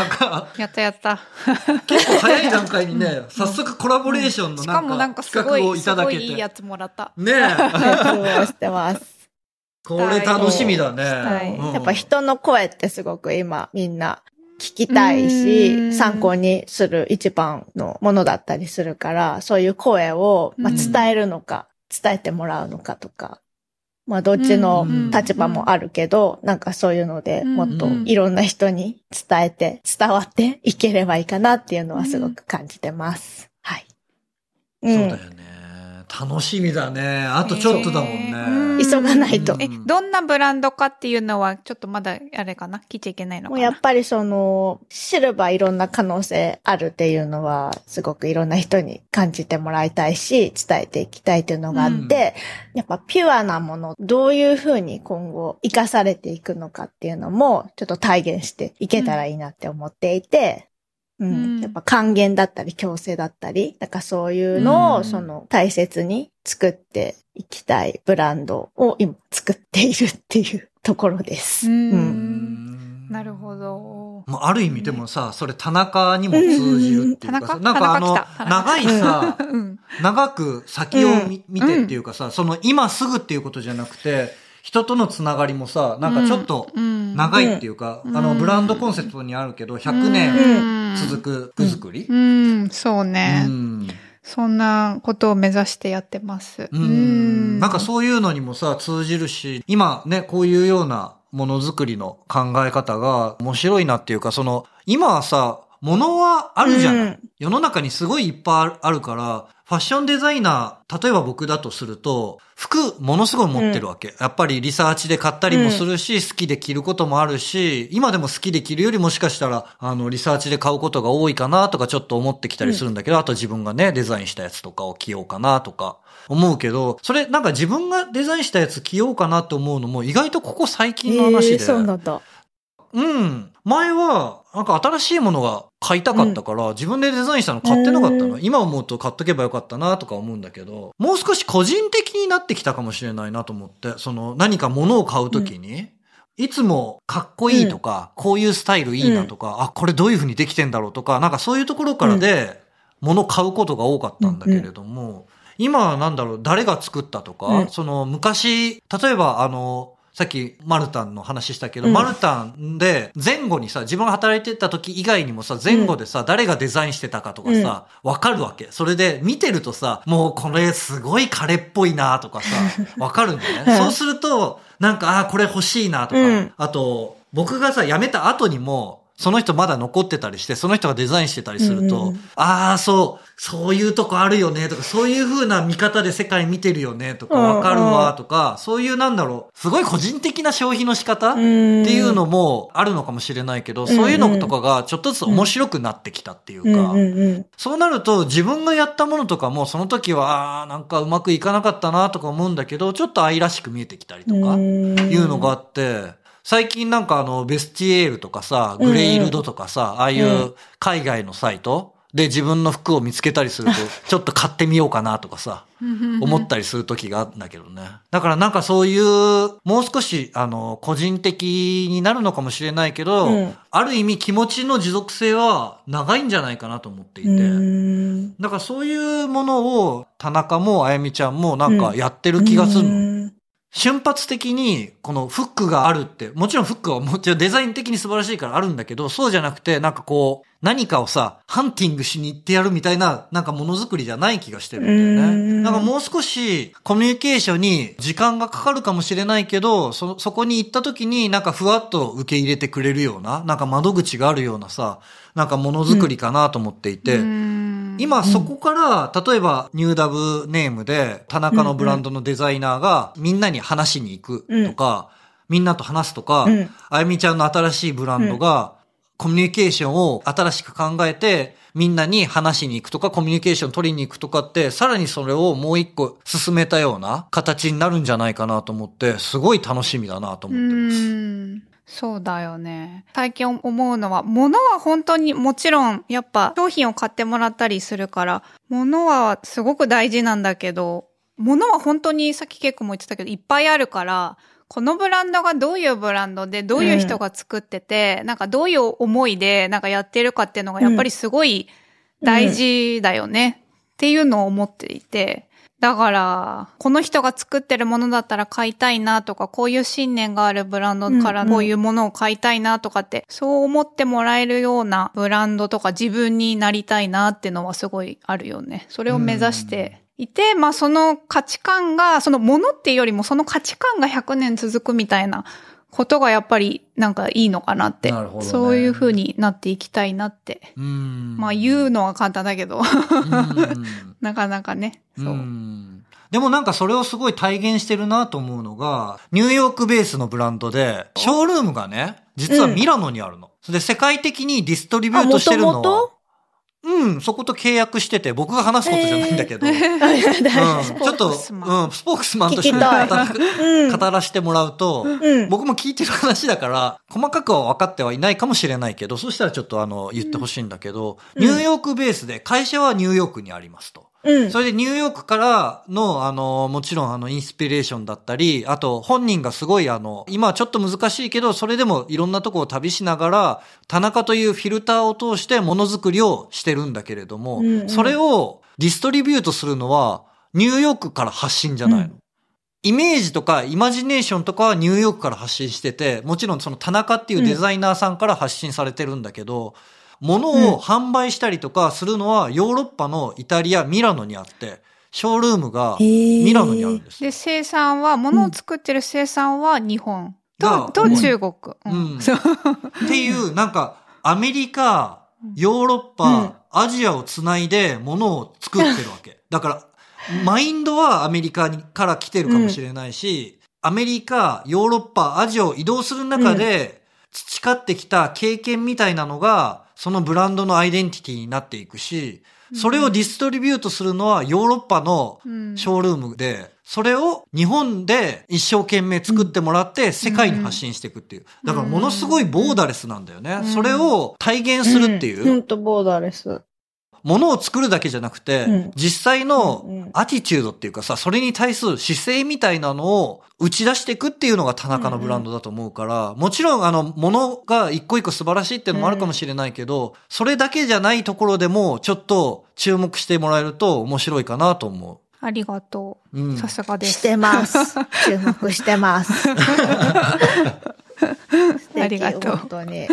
[SPEAKER 3] やったやった。
[SPEAKER 1] 結構早い段階にね、早速コラボレーションの
[SPEAKER 3] し
[SPEAKER 1] なん
[SPEAKER 3] かもなんか
[SPEAKER 1] か企画をいただけ
[SPEAKER 3] ごいいいや
[SPEAKER 1] て。
[SPEAKER 3] つもらった。
[SPEAKER 1] ねえ。
[SPEAKER 2] してます。
[SPEAKER 1] これ楽しみだ
[SPEAKER 3] はい
[SPEAKER 1] ね。うん
[SPEAKER 2] やっぱ人の声ってすごく今みんな聞きたいうし、
[SPEAKER 3] ん
[SPEAKER 2] 参考にする一番のものだったりするから、そういう声を、まあ、
[SPEAKER 3] うん
[SPEAKER 2] 伝えるのか、伝えてもらうのかとか、まあどっちの立場もあるけど、なんかそういうので
[SPEAKER 3] うん
[SPEAKER 2] もっといろんな人に伝えて、伝わっていければいいかなっていうのはすごく感じてます。はい。うん
[SPEAKER 1] そうだよね。楽しみだね。あとちょっとだもんね。
[SPEAKER 3] うん。
[SPEAKER 2] 急がないと。
[SPEAKER 1] うん。
[SPEAKER 3] え、どんなブランドかっていうのは、ちょっとまだ、あれかな？聞いちゃいけないのかな？
[SPEAKER 2] もうやっぱりその、シルバーいろんな可能性あるっていうのは、すごくいろんな人に感じてもらいたいし、伝えていきたいっていうのがあって、やっぱピュアなもの、どういうふうに今後活かされていくのかっていうのも、ちょっと体現していけたらいいなって思っていて、うん。
[SPEAKER 3] うん
[SPEAKER 2] やっぱ還元だったり強制だったり、なんかそういうのを、
[SPEAKER 1] うん
[SPEAKER 2] その大切に作っていきたいブランドを今作っているっていうところです。
[SPEAKER 3] う
[SPEAKER 2] うん
[SPEAKER 3] ん。なるほど。
[SPEAKER 1] もうある意味でもさ、それ田中にも通じるっていうかさ、
[SPEAKER 3] 田中
[SPEAKER 1] なんかあの長いさ、
[SPEAKER 3] うん。
[SPEAKER 1] 長く先を見てっていうかさ、その今すぐっていうことじゃなくて、人とのつながりもさ、なんかちょっと
[SPEAKER 3] うん、
[SPEAKER 1] 長いっていうか、
[SPEAKER 3] うん。
[SPEAKER 1] あの、ブランドコンセプトにあるけど、100年
[SPEAKER 3] うん。
[SPEAKER 1] 続く服作り、
[SPEAKER 3] うん、そうね、
[SPEAKER 1] うん。
[SPEAKER 3] そんなことを目指してやってます。
[SPEAKER 1] うん。なんかそういうのにもさ、通じるし、今ね、こういうようなものづくりの考え方が面白いなっていうか、その、今はさ、ものはあるじゃない、
[SPEAKER 2] うん
[SPEAKER 1] 世の中にすごいいっぱいあるから、ファッションデザイナー、例えば僕だとすると、服ものすごい持ってるわけ。やっぱりリサーチで買ったりもするし、好きで着ることもあるし、今でも好きで着るよりもしかしたら、あの、リサーチで買うことが多いかなとかちょっと思ってきたりするんだけど、あと自分がね、デザインしたやつとかを着ようかなとか思うけど、それなんか自分がデザインしたやつ着ようかなって思うのも意外とここ最近の話で。
[SPEAKER 2] えーそうなんだ。
[SPEAKER 1] うん。前は、なんか新しいものが買いたかったから、自分でデザインしたの買ってなかったの。
[SPEAKER 2] うん。
[SPEAKER 1] 今思うと買っとけばよかったなとか思うんだけど、もう少し個人的になってきたかもしれないなと思って、その何か物を買うときに、いつもかっこいいとか、こういうスタイルいいなとか、あ、これどういう風にできてんだろうとか、なんかそういうところからで、物を買うことが多かったんだけれども、今はなんだろう、誰が作ったとか、
[SPEAKER 2] うん。
[SPEAKER 1] その昔、例えばあの、さっきマルタンの話したけど、
[SPEAKER 2] うん。
[SPEAKER 1] マルタンで前後にさ、自分が働いてた時以外にもさ、前後でさ、誰がデザインしてたかとかさ、わ、かるわけ。それで見てるとさ、もうこれすごい彼っぽいなとかさ、わかるんだよね。そうすると、なんか、あーこれ欲しいなとか、
[SPEAKER 2] うん。
[SPEAKER 1] あと、僕がさ、辞めた後にも、その人まだ残ってたりして、その人がデザインしてたりすると、
[SPEAKER 2] うんうん
[SPEAKER 1] ああ、そう、そういうとこあるよね、とか、そういう風な見方で世界見てるよね、とか、わかるわ、とか、そういうなんだろう、すごい個人的な消費の仕方っていうのもあるのかもしれないけど、そういうのとかがちょっとずつ面白くなってきたっていうか、そうなると自分がやったものとかもその時は、あーなんかうまくいかなかったなとか思うんだけど、ちょっと愛らしく見えてきたりとか、
[SPEAKER 2] うん。
[SPEAKER 1] いうのがあって、最近なんかあの、ベスティエールとかさ、グレイルドとかさ、ああいう海外のサイトで自分の服を見つけたりすると、ちょっと買ってみようかなとかさ、思ったりする時があるんだけどね。だからなんかそういう、もう少し、あの、個人的になるのかもしれないけど、
[SPEAKER 2] うん。
[SPEAKER 1] ある意味気持ちの持続性は長いんじゃないかなと思っていて、
[SPEAKER 2] うん。
[SPEAKER 1] だからそういうものを田中もあやみちゃんもなんかやってる気がするの。
[SPEAKER 2] うん。
[SPEAKER 1] 瞬発的にこのフックがあるって、もちろんフックはもちろんデザイン的に素晴らしいからあるんだけど、そうじゃなくて、なんかこう、何かをさ、ハンティングしに行ってやるみたいな、なんかものづくりじゃない気がしてるんだよね。
[SPEAKER 2] うん。
[SPEAKER 1] なんかもう少しコミュニケーションに時間がかかるかもしれないけど、そ、そこに行った時になんかふわっと受け入れてくれるような、なんか窓口があるようなさ、なんかものづくりかなと思っていて、
[SPEAKER 3] うん。
[SPEAKER 1] 今そこから、例えばニューダブネームで田中のブランドのデザイナーがみんなに話しに行くとか、みんなと話すとか、
[SPEAKER 2] うん。
[SPEAKER 1] あゆみちゃんの新しいブランドがコミュニケーションを新しく考えてみんなに話しに行くとかコミュニケーション取りに行くとかってさらにそれをもう一個進めたような形になるんじゃないかなと思ってすごい楽しみだなと思ってます。
[SPEAKER 3] そうだよね。最近思うのは、物は本当にもちろん、やっぱ商品を買ってもらったりするから、物はすごく大事なんだけど、物は本当にさっき結構も言ってたけど、いっぱいあるから、このブランドがどういうブランドで、どういう人が作ってて、なんかどういう思いで、なんかやってるかっていうのがやっぱりすごい大事だよね、っていうのを思っていて、だから、この人が作ってるものだったら買いたいなとか、こういう信念があるブランドから
[SPEAKER 2] うんうん。
[SPEAKER 3] こういうものを買いたいなとかって、そう思ってもらえるようなブランドとか自分になりたいなっていうのはすごいあるよね。それを目指していて、まあその価値観が、そのものっていうよりもその価値観が100年続くみたいなことがやっぱりなんかいいのかなって。
[SPEAKER 1] なるほどね
[SPEAKER 3] そういう風になっていきたいなって。
[SPEAKER 1] うん
[SPEAKER 3] まあ言うのは簡単だけど、
[SPEAKER 1] うん
[SPEAKER 3] なかなかね。そう。
[SPEAKER 1] んでもなんかそれをすごい体現してるなと思うのが、ニューヨークベースのブランドで、ショールームがね、実はミラノにあるの。で、世界的にディストリビュートしてるのは、うん、そこと契約してて、僕が話すことじゃないんだけど、うん、
[SPEAKER 2] うん
[SPEAKER 1] ちょっと、
[SPEAKER 3] スポークスマン。
[SPEAKER 1] うん、スポークスマンとして語
[SPEAKER 2] うん。
[SPEAKER 1] 語らせてもらうと、
[SPEAKER 2] うん。
[SPEAKER 1] 僕も聞いてる話だから、細かくは分かってはいないかもしれないけど、そしたらちょっとあの、言ってほしいんだけど、
[SPEAKER 2] うん。
[SPEAKER 1] ニューヨークベースで、会社はニューヨークにありますと。
[SPEAKER 2] うん。
[SPEAKER 1] それでニューヨークからの、あの、もちろんあの、インスピレーションだったり、あと本人がすごいあの、今はちょっと難しいけど、それでもいろんなとこを旅しながら、田中というフィルターを通してものづくりをしてるんだけれども、
[SPEAKER 2] うんうん
[SPEAKER 1] それをディストリビュートするのは、ニューヨークから発信じゃないの。
[SPEAKER 2] うん
[SPEAKER 1] イメージとかイマジネーションとかはニューヨークから発信してて、もちろんその田中っていうデザイナーさんから発信されてるんだけど、物を販売したりとかするのはヨーロッパのイタリア、ミラノにあって、ショールームがミ
[SPEAKER 2] ミ
[SPEAKER 1] ラノにあるんです。
[SPEAKER 3] で、生産は、物を作ってる生産は日本
[SPEAKER 1] が
[SPEAKER 3] と、と中国。
[SPEAKER 1] うん。
[SPEAKER 3] そう。
[SPEAKER 1] っていう、なんか、アメリカ、ヨーロッパ、
[SPEAKER 2] うん
[SPEAKER 1] アジアをつないで物を作ってるわけ。だから、マインドはアメリカにから来てるかもしれないし、アメリカ、ヨーロッパ、アジアを移動する中で、培ってきた経験みたいなのが、そのブランドのアイデンティティになっていくし、それをディストリビュートするのはヨーロッパの
[SPEAKER 3] うん
[SPEAKER 1] ショールームで、それを日本で一生懸命作ってもらって世界に発信していくっていう。だからものすごいボーダレスなんだよね。
[SPEAKER 3] うん
[SPEAKER 1] それを体現するっていう。
[SPEAKER 2] ほんとボーダーレス。
[SPEAKER 1] ものを作るだけじゃなくて、
[SPEAKER 2] うん
[SPEAKER 1] 実際のアティチュードっていうかさ、それに対する姿勢みたいなのを打ち出していくっていうのが田中のブランドだと思うから、もちろんあの、ものが一個一個素晴らしいっていうのもあるかもしれないけど、それだけじゃないところでもちょっと注目してもらえると面白いかなと思
[SPEAKER 3] ありがと
[SPEAKER 1] う。うん
[SPEAKER 3] う。さすがです。
[SPEAKER 2] してます。注目してます。
[SPEAKER 3] ありがとう
[SPEAKER 2] 本当に。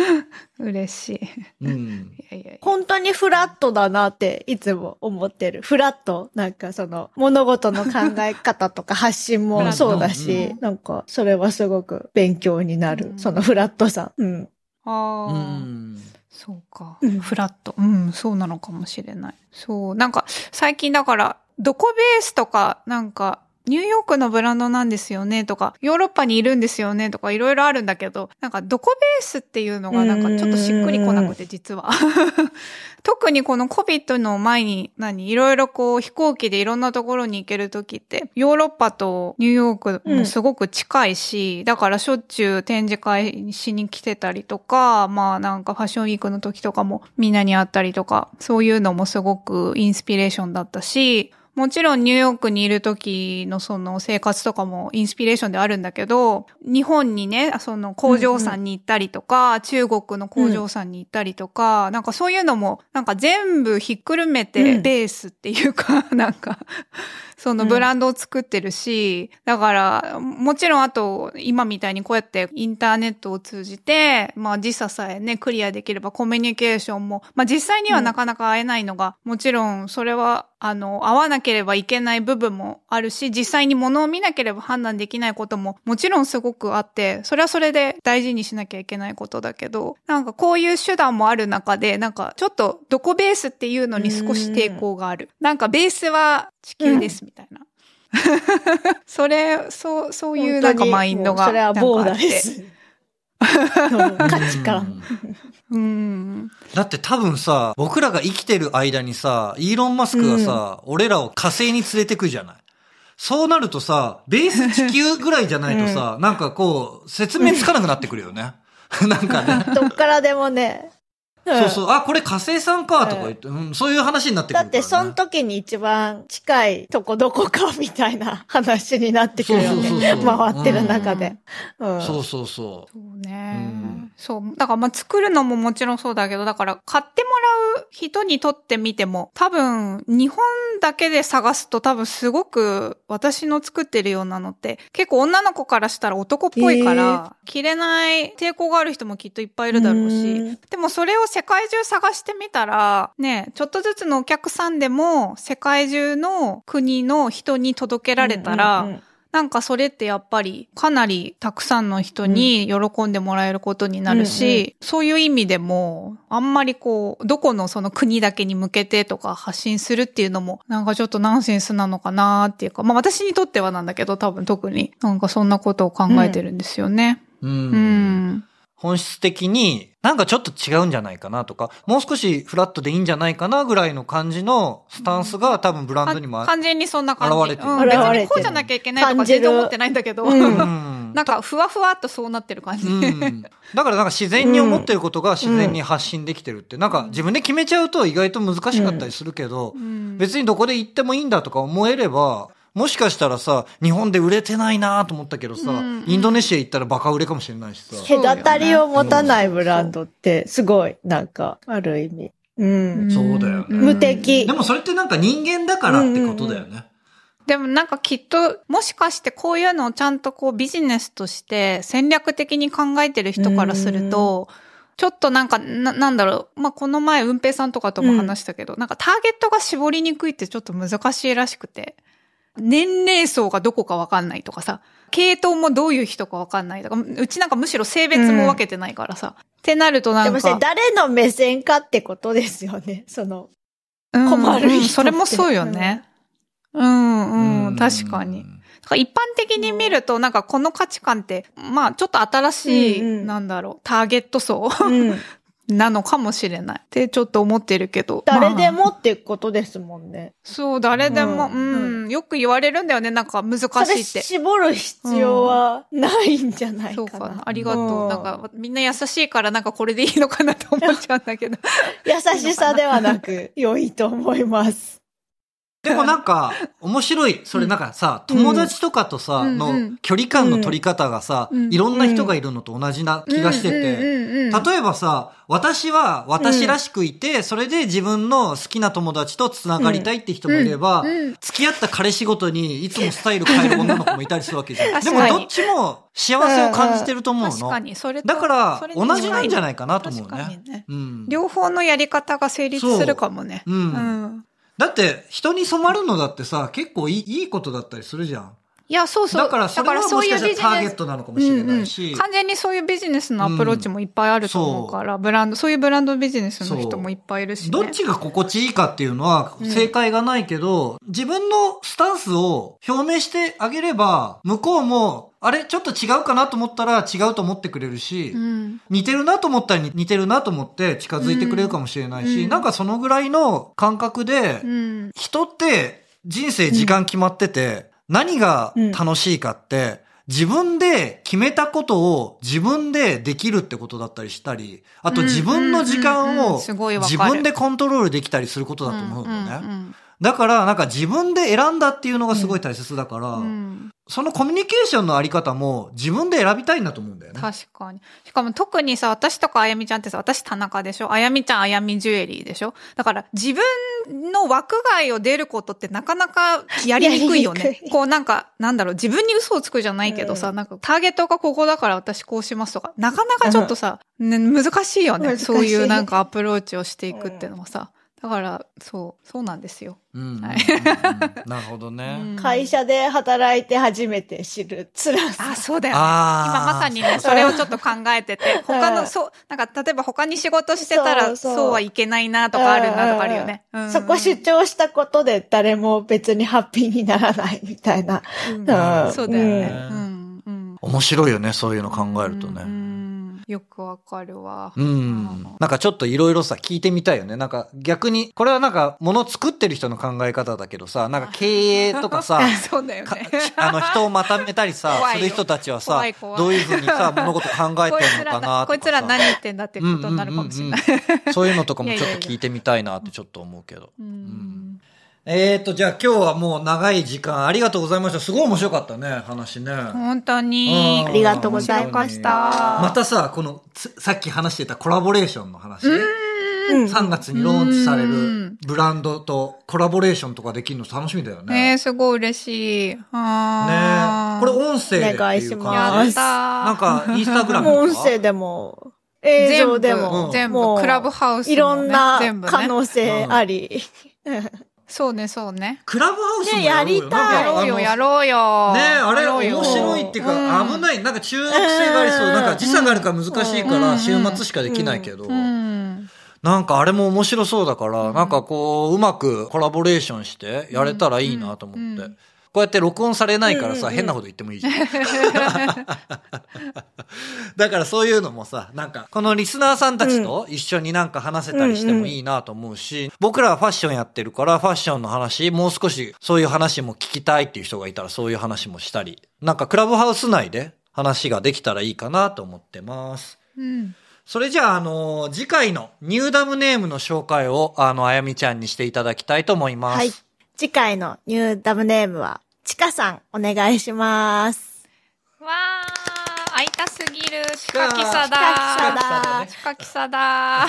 [SPEAKER 3] 嬉しい。
[SPEAKER 1] うん。
[SPEAKER 3] いやいやいや
[SPEAKER 2] 本当にフラットだなっていつも思ってる。フラット。なんかその物事の考え方とか発信もそうだ
[SPEAKER 1] うん
[SPEAKER 2] し
[SPEAKER 3] う、
[SPEAKER 2] なんかそれはすごく勉強になる。
[SPEAKER 3] うん
[SPEAKER 2] そのフラットさ。うん。
[SPEAKER 3] あ
[SPEAKER 1] う
[SPEAKER 3] あ。
[SPEAKER 1] ん。
[SPEAKER 3] そうか。
[SPEAKER 2] うん
[SPEAKER 3] フラット。うん、そうなのかもしれない。そう。なんか、最近だから、どこベースとか、なんか、ニューヨークのブランドなんですよねとか、ヨーロッパにいるんですよねとか、いろいろあるんだけど、なんか、どこベースっていうのが、なんか、ちょっとしっくりこなくて、実は。特にこの COVID の前に、何、いろいろこう、飛行機でいろんなところに行けるときって、ヨーロッパとニューヨークもすごく近いし、だからしょっちゅう展示会しに来てたりとか、まあなんかファッションウィークの時とかもみんなに会ったりとか、そういうのもすごくインスピレーションだったし、もちろんニューヨークにいる時のその生活とかもインスピレーションであるんだけど、日本にね、その工場さんに行ったりとか、中国の工場さんに行ったりとか、なんかそういうのも、なんか全部ひっくるめ
[SPEAKER 2] う
[SPEAKER 3] て
[SPEAKER 2] ん。
[SPEAKER 3] ベースっていうか、なんか、そのブランドを作ってるし、だから、もちろんあと、今みたいにこうやってインターネットを通じて、まあ時差さえね、クリアできればコミュニケーションも、まあ実際にはなかなか会えないのが、もちろんそれは、あの、会わなければいけない部分もあるし、実際に物を見なければ判断できないことももちろんすごくあって、それはそれで大事にしなきゃいけないことだけど、なんかこういう手段もある中で、なんかちょっとどこベースっていうのに少し抵抗がある。なんかベースは地球ですみたいな。それ、そう、そういうなんかマインドが。
[SPEAKER 2] それはボーダーです。の価値観。
[SPEAKER 3] うん。
[SPEAKER 1] だって多分さ、僕らが生きてる間にさ、イーロン・マスクがさ、俺らを火星に連れてくじゃない。そうなるとさ、ベース地球ぐらいじゃないとさ、なんかこう、説明つかなくなってくるよね。なんかね。
[SPEAKER 2] どっからでもね。
[SPEAKER 1] そうそう、あ、これ火星さんかとか言って、うん、そういう話になってくるね。
[SPEAKER 2] だって、その時に一番近いとこどこかみたいな話になってくるよ
[SPEAKER 1] そうそう
[SPEAKER 2] ね。
[SPEAKER 1] そうそう
[SPEAKER 2] 回ってる中で。うん。
[SPEAKER 1] そうそうそう。
[SPEAKER 3] そうね、
[SPEAKER 1] うん
[SPEAKER 3] そう。だからまあ作るのももちろんそうだけど、だから買ってもらう人にとってみても、多分日本だけで探すと多分すごく私の作ってるようなのって結構女の子からしたら男っぽいから、着れない抵抗がある人もきっといっぱいいるだろう
[SPEAKER 2] う
[SPEAKER 3] し
[SPEAKER 2] ん、
[SPEAKER 3] でもそれを世界中探してみたら、ね、ちょっとずつのお客さんでも世界中の国の人に届けられたら、なんかそれってやっぱりかなりたくさんの人に喜んでもらえることになるし、そういう意味でも、あんまりこう、どこのその国だけに向けてとか発信するっていうのも、なんかちょっとナンセンスなのかなっていうか、まあ私にとってはなんだけど、多分特になんかそんなことを考えてるんですよね。
[SPEAKER 1] うん。
[SPEAKER 3] うん。
[SPEAKER 1] 本質的に、なんかちょっと違うんじゃないかなとか、もう少しフラットでいいんじゃないかなぐらいの感じのスタンスが多分ブランドにもあ
[SPEAKER 3] 完全にそんな感じ。
[SPEAKER 1] 現れてる。
[SPEAKER 3] うん、別にこうじゃなきゃいけないとか全然思ってないんだけど、
[SPEAKER 2] うん。
[SPEAKER 1] うん。
[SPEAKER 3] なんかふわふわっとそうなってる感じ。
[SPEAKER 1] うん。だからなんか自然に思ってることが自然に発信できてるって、なんか自分で決めちゃうと意外と難しかったりするけど、
[SPEAKER 3] うん。
[SPEAKER 1] 別にどこで行ってもいいんだとか思えれば、もしかしたらさ、日本で売れてないなと思ったけどさ、
[SPEAKER 3] うん
[SPEAKER 1] インドネシア行ったらバカ売れかもしれないしさ。
[SPEAKER 2] 隔たりを持たないブランドって、すごい、なんか、ある意味。うん。
[SPEAKER 1] そうだよね
[SPEAKER 2] 無敵
[SPEAKER 1] でもそれってなんか人間だからってことだよね。
[SPEAKER 3] でもなんかきっと、もしかしてこういうのをちゃんとこうビジネスとして戦略的に考えてる人からすると、ちょっとなんか、な、なんだろう。まあ、この前、運平さんとかとも話したけど、なんかターゲットが絞りにくいってちょっと難しいらしくて。年齢層がどこかわかんないとかさ、系統もどういう人かわかんないとか、うちなんかむしろ性別も分けてないからさ。ってなるとなんか。
[SPEAKER 2] でもそれ誰の目線かってことですよね。その、
[SPEAKER 3] うん
[SPEAKER 2] 困る人
[SPEAKER 3] うんそれもそうよね。うん、うん、確かに。
[SPEAKER 1] うん
[SPEAKER 3] だから一般的に見ると、なんかこの価値観って、まあちょっと新しい、
[SPEAKER 2] うんうん
[SPEAKER 3] なんだろう、ターゲット層
[SPEAKER 2] うん。
[SPEAKER 3] なのかもしれないってちょっと思ってるけど。
[SPEAKER 2] 誰で
[SPEAKER 3] まあ
[SPEAKER 2] もってことですもんね。
[SPEAKER 3] そう、誰でも、
[SPEAKER 2] う
[SPEAKER 3] うんん、よく言われるんだよね、なんか難しいって。
[SPEAKER 2] 絞る必要はないんじゃない
[SPEAKER 3] そう
[SPEAKER 2] かな。
[SPEAKER 3] か、ありがとう。
[SPEAKER 2] ん
[SPEAKER 3] なんか、みんな優しいから、なんかこれでいいのかなと思っちゃうんだけど。
[SPEAKER 2] 優しさではなく、良いと思います。
[SPEAKER 1] でもなんか、面白い。それなんかさ、友達とかとさ、
[SPEAKER 3] うん。
[SPEAKER 1] の距離感の取り方がさ、
[SPEAKER 3] うん。
[SPEAKER 1] いろんな人がいるのと同じな気がしてて、例えばさ、私は私らしくいて、それで自分の好きな友達と繋がりたいって人もいれば、付き合った彼氏ごとにいつもスタイル変える女の子もいたりするわけじゃん。でもどっちも幸せを感じてると思うの。
[SPEAKER 3] 確かに、それと
[SPEAKER 1] だから同じなんじゃないかなと思う
[SPEAKER 3] 確か
[SPEAKER 1] ね。
[SPEAKER 3] 両方のやり方が成立するかもね。
[SPEAKER 1] うん。だって、人に染まるのだってさ、結構いいいいことだったりするじゃん。
[SPEAKER 3] いや、そうそう。
[SPEAKER 1] だからそれはもしかしたらターゲットなのかもしれないし。
[SPEAKER 3] うんうん完全にそういうビジネスのアプローチもいっぱいあると思うから、ブランド、そういうブランドビジネスの人もいっぱいいるし、ね。
[SPEAKER 1] どっちが心地いいかっていうのは正解がないけど、自分のスタンスを表明してあげれば、向こうも、あれちょっと違うかなと思ったら違うと思ってくれるし、
[SPEAKER 3] うん。
[SPEAKER 1] 似てるなと思ったら似てるなと思って近づいてくれるかもしれないし、
[SPEAKER 3] うん
[SPEAKER 1] なんかそのぐらいの感覚で、
[SPEAKER 3] うん。
[SPEAKER 1] 人って人生時間決まってて、何が楽しいかって、自分で決めたことを自分でできるってことだったりしたり、あと
[SPEAKER 3] うん
[SPEAKER 1] 自分の時間を自分でコントロールできたりすることだと思うのね。
[SPEAKER 3] ん。
[SPEAKER 1] だからなんか自分で選んだっていうのがすごい大切だから、
[SPEAKER 3] うんうん
[SPEAKER 1] そのコミュニケーションのあり方も自分で選びたいんだと思うんだよね。
[SPEAKER 3] 確かに。しかも特にさ、私とかあやみちゃんってさ、私田中でしょ？あやみちゃんあやみジュエリーでしょ？だから自分の枠外を出ることってなかなかやりにくいよねこうなんか、なんだろう、自分に嘘をつくじゃないけどさ、
[SPEAKER 2] うん
[SPEAKER 3] なんかターゲットがここだから私こうしますとか、なかなかちょっとさ、ね、難しいよね。そういうなんかアプローチをしていくっていうのはさ。だから、そう、そうなんですよ。
[SPEAKER 1] うんうんうんうん
[SPEAKER 3] はい
[SPEAKER 1] なるほどね。
[SPEAKER 3] うん
[SPEAKER 2] 会社で働いて初めて知る辛さ。
[SPEAKER 3] あ、そうだよね。
[SPEAKER 1] あー
[SPEAKER 3] 今まさにね、それをちょっと考えてて、他の、
[SPEAKER 2] うん
[SPEAKER 3] そう、なんか、例えば他に仕事してたら、
[SPEAKER 2] そうそう
[SPEAKER 3] そうはいけないなとかあるなとかあるよね。うん
[SPEAKER 2] そこ主張したことで誰も別にハッピーにならないみたいな。
[SPEAKER 3] そうだよね。
[SPEAKER 1] う
[SPEAKER 3] うん。うん。
[SPEAKER 1] 面白いよね、そういうの考えると
[SPEAKER 3] う
[SPEAKER 1] ね。
[SPEAKER 3] ん。よくわかるわ。
[SPEAKER 1] うん。なんかちょっといろいろさ、聞いてみたいよね。なんか逆に、これはなんか物作ってる人の考え方だけどさ、なんか経営とかさ、
[SPEAKER 3] そうだよ
[SPEAKER 1] か
[SPEAKER 3] ね。
[SPEAKER 1] あの人をまとめたりさする人たちはさどういうふうにさ、物事考えてんのかな。
[SPEAKER 3] こいつら何言ってんだってことになるかもしれない。
[SPEAKER 1] そういうのとかもちょっと聞いてみたいなってちょっと思うけど。
[SPEAKER 3] うん
[SPEAKER 1] えーと、じゃあ今日はもう長い時間ありがとうございました。すごい面白かったね、話ね。
[SPEAKER 3] 本当に。
[SPEAKER 1] うん
[SPEAKER 2] ありがとうございました。
[SPEAKER 3] か
[SPEAKER 1] またさ、この、つさっき話してたコラボレーションの話。
[SPEAKER 2] うん
[SPEAKER 1] 3月にローンチされ
[SPEAKER 3] う
[SPEAKER 1] る
[SPEAKER 3] ん
[SPEAKER 1] ブランドとコラボレーションとかできるの楽しみだよ
[SPEAKER 3] ね
[SPEAKER 1] ね。
[SPEAKER 3] え、すごい嬉しい。
[SPEAKER 1] ね
[SPEAKER 3] あー
[SPEAKER 1] これ音声でっていう
[SPEAKER 2] お願いし
[SPEAKER 1] か
[SPEAKER 2] ます
[SPEAKER 3] やったー
[SPEAKER 1] なんか、インスタグラムとか？
[SPEAKER 2] 音声でも、映像でも、
[SPEAKER 3] 全部、
[SPEAKER 2] もう
[SPEAKER 3] クラブハウスもね、
[SPEAKER 2] いろんな可能性あり。
[SPEAKER 3] そうね、そうね。
[SPEAKER 1] クラブハウスも
[SPEAKER 2] ねやりたい
[SPEAKER 1] なんか
[SPEAKER 3] やろうよ、やろうよ。
[SPEAKER 1] ねあれ面白いっていうか、
[SPEAKER 3] うん
[SPEAKER 1] 危ない。なんか中毒性がありそう。
[SPEAKER 2] うん
[SPEAKER 1] なんか時差があるから難しいから、
[SPEAKER 3] うん
[SPEAKER 1] 週末しかできないけど。
[SPEAKER 3] うん。
[SPEAKER 1] なんかあれも面白そうだから、なんかこう、うまくコラボレーションしてやれたらいいなと思って。
[SPEAKER 3] うんうん
[SPEAKER 1] こうやって録音されないからさ、
[SPEAKER 2] うんうん
[SPEAKER 1] 変なこと言ってもいいじゃん。だからそういうのもさ、なんか、このリスナーさんたちと一緒になんか話せたりしてもいいなと思うし、僕らはファッションやってるから、ファッションの話、もう少しそういう話も聞きたいっていう人がいたらそういう話もしたり、なんかクラブハウス内で話ができたらいいかなと思ってます。
[SPEAKER 3] うん。
[SPEAKER 1] それじゃあ、あの次回のニューダムネームの紹介を、あの、あやみちゃんにしていただきたいと思います。
[SPEAKER 2] はい。次回のニューダムネームは、ちかさん、お願いします。
[SPEAKER 3] わー、会いたすぎる。チ
[SPEAKER 1] カ
[SPEAKER 3] カキサ
[SPEAKER 2] チカキサ
[SPEAKER 3] だ。
[SPEAKER 2] だ
[SPEAKER 3] チカキサだ。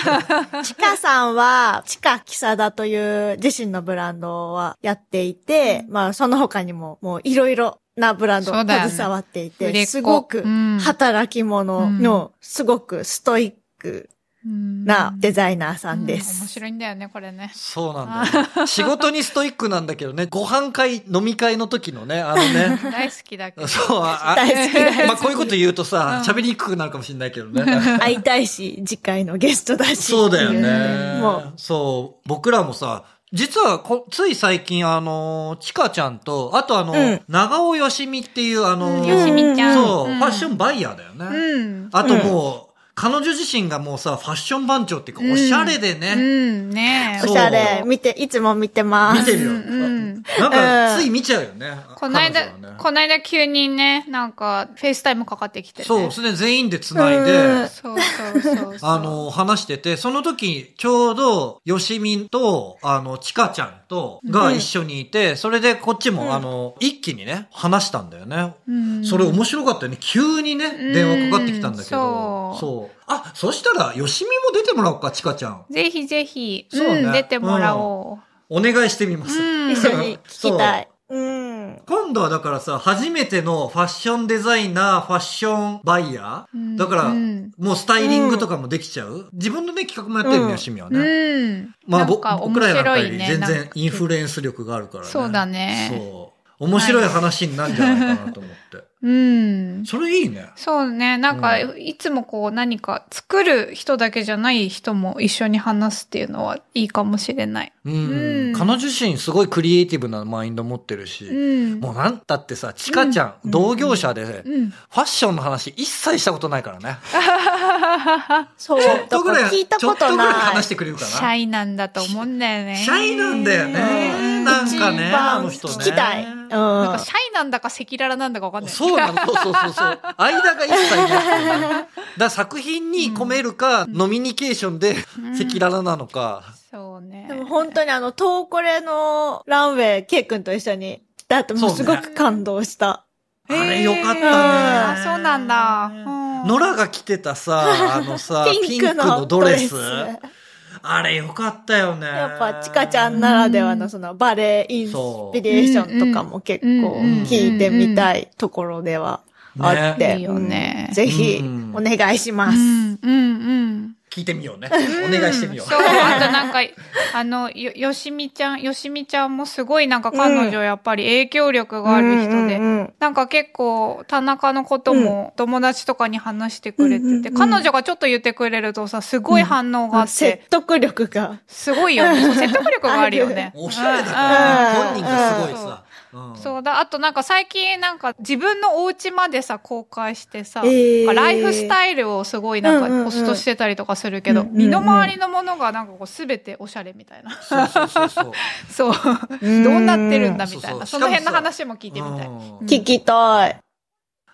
[SPEAKER 2] ちかさんは、ちかきさだという自身のブランドはやっていて、まあその他にももういろいろなブランド
[SPEAKER 3] そうだよね
[SPEAKER 2] 携わっていて、
[SPEAKER 3] っ子
[SPEAKER 2] すごく
[SPEAKER 3] うん
[SPEAKER 2] 働き者の、すごくストイックなデザイナーさんで
[SPEAKER 3] うん面白いんだよね、これね。
[SPEAKER 1] そうなんだよ、ね。仕事にストイックなんだけどね、ご飯会、飲み会の時のね、あのね、
[SPEAKER 3] 大好きだけど。
[SPEAKER 1] そう、あ
[SPEAKER 2] 大好き大好き
[SPEAKER 1] まあこういうこと言うとさ、
[SPEAKER 3] うん
[SPEAKER 1] 喋りにくくなるかもしれないけどね。
[SPEAKER 2] 会いたいし、次回のゲストだし。
[SPEAKER 1] そうだよね。
[SPEAKER 2] もう、
[SPEAKER 1] そう、僕らもさ、実はこ、つい最近、あの、ちかちゃんと、あとあの、
[SPEAKER 2] うん
[SPEAKER 1] 長尾よしみっていう、あの、
[SPEAKER 3] うんよしみちゃん。
[SPEAKER 1] そう、
[SPEAKER 3] ん
[SPEAKER 1] ファッションバイヤーだよね。
[SPEAKER 3] うん。
[SPEAKER 1] あともう、彼女自身がもうさ、ファッション番長っていうか、おしゃれで
[SPEAKER 3] う
[SPEAKER 1] ね、
[SPEAKER 3] ん、ね
[SPEAKER 2] おしゃれ、見て、いつも見てます。
[SPEAKER 1] 見てるよ。
[SPEAKER 3] うんうん
[SPEAKER 1] なんか、つい見ちゃうよね。
[SPEAKER 3] この間、この間急にね、なんか、 FaceTime かかってきてね。
[SPEAKER 1] そう、それで全員で繋い
[SPEAKER 2] うん
[SPEAKER 1] で、
[SPEAKER 3] そうそうそうそう。
[SPEAKER 1] あ、の、話してて、その時、ちょうど、よしみんと、あの、ちかちゃんと、が一緒にいて、それでこっちも、あの、一気にね、話したんだよね。
[SPEAKER 3] うん
[SPEAKER 1] それ面白かったよね。急にね、
[SPEAKER 3] ん
[SPEAKER 1] 電話かかってきたんだけど。
[SPEAKER 3] そう
[SPEAKER 1] そう。あ、そしたら、よしみも出てもらおうか、ちかちゃん。
[SPEAKER 3] ぜひぜひ、
[SPEAKER 1] そうね
[SPEAKER 3] うん、出てもらお
[SPEAKER 1] お願いしてみます。
[SPEAKER 2] 一緒に聞きたい。うん。
[SPEAKER 1] 今度はだからさ、初めてのファッションデザイナー、ファッションバイヤー、
[SPEAKER 3] うん
[SPEAKER 1] だから、
[SPEAKER 3] うん
[SPEAKER 1] もうスタイリングとかもできちゃう、自分のね、企画もやってるよね、
[SPEAKER 2] うん
[SPEAKER 1] 趣味はね。
[SPEAKER 3] うん。
[SPEAKER 1] まあ、僕らなんかより全然インフルエンス力があるからね。
[SPEAKER 3] そうだね
[SPEAKER 1] そう。面白い話になるんじゃないかなと思って。
[SPEAKER 3] うん。
[SPEAKER 1] それいいね。
[SPEAKER 3] そうね。なんか、
[SPEAKER 1] う
[SPEAKER 3] いつもこう何か作る人だけじゃない人も一緒に話すっていうのはいいかもしれない。
[SPEAKER 1] うん。
[SPEAKER 3] うん
[SPEAKER 1] 彼女自身すごいクリエイティブなマインド持ってるし、
[SPEAKER 3] うん。
[SPEAKER 1] もうなんだってさ、ちかちゃん、
[SPEAKER 3] うん
[SPEAKER 1] 同業者で、フ
[SPEAKER 3] うん。
[SPEAKER 1] ァッションの話一切したことないからね。
[SPEAKER 2] そう、
[SPEAKER 1] ちょっとぐらい、
[SPEAKER 2] 聞いた
[SPEAKER 1] ちょっ
[SPEAKER 2] ことない
[SPEAKER 1] とぐらい話し。てくれるか
[SPEAKER 3] シ
[SPEAKER 1] な。
[SPEAKER 3] ャイなんだと思うんだよね。
[SPEAKER 1] シャイなんだよね。
[SPEAKER 3] うん
[SPEAKER 1] なんかね、あの人ね。
[SPEAKER 2] 聞きたい。うん。
[SPEAKER 3] なんかシャイなんだか赤裸々なんだかわかんない。
[SPEAKER 1] そうなの、そうそうそうそう。間が一切なくてね。だ作品に込めるか、ノミニケーションで赤裸々なのか。
[SPEAKER 3] そうね。
[SPEAKER 2] でも本当にあの、トーコレのランウェイ、ケイ君と一緒に、だってもうすごく感動した。
[SPEAKER 1] あれよかったね。
[SPEAKER 3] あ、そうなんだ。うん
[SPEAKER 1] ノラが着てたさ、あのさ、ピンク
[SPEAKER 2] ピンクの
[SPEAKER 1] ドレス。あれよかったよね。
[SPEAKER 2] やっぱ、ちかちゃんならではのそのバレエインスピレーションとかも結構聞いてみたいところではあって。
[SPEAKER 3] ねいいよね
[SPEAKER 2] うんぜひ
[SPEAKER 1] うん
[SPEAKER 2] お願いします。
[SPEAKER 3] うん、うん、うん。
[SPEAKER 1] 聞いてみようね。お願いしてみよう。
[SPEAKER 3] そう、あとなんか、あの、よ、よしみちゃん、よしみちゃんもすごいなんか彼女やっぱり影響力がある人で、
[SPEAKER 2] うんうんうん
[SPEAKER 3] なんか結構田中のことも友達とかに話してくれてて、
[SPEAKER 2] うんうんうん
[SPEAKER 3] 彼女がちょっと言ってくれるとさ、すごい反応があって、
[SPEAKER 2] 説得力が。
[SPEAKER 3] すごいよね。説得力があるよね。
[SPEAKER 1] おしゃれだからね。
[SPEAKER 2] うん
[SPEAKER 1] 本人がすごいさ。うん
[SPEAKER 3] そうだ。あとなんか最近なんか自分のお家までさ、公開してさ、
[SPEAKER 2] えー
[SPEAKER 3] ライフスタイルをすごいなんかポストしてたりとかするけど、
[SPEAKER 2] うんうんうん
[SPEAKER 3] 身の回りのものがなんかこうすべておしゃれみたいな。
[SPEAKER 1] そうそうそう
[SPEAKER 3] どうなってるんだみたいな。
[SPEAKER 1] そうそう
[SPEAKER 3] その辺の話も聞いてみたい。
[SPEAKER 2] 聞きたい。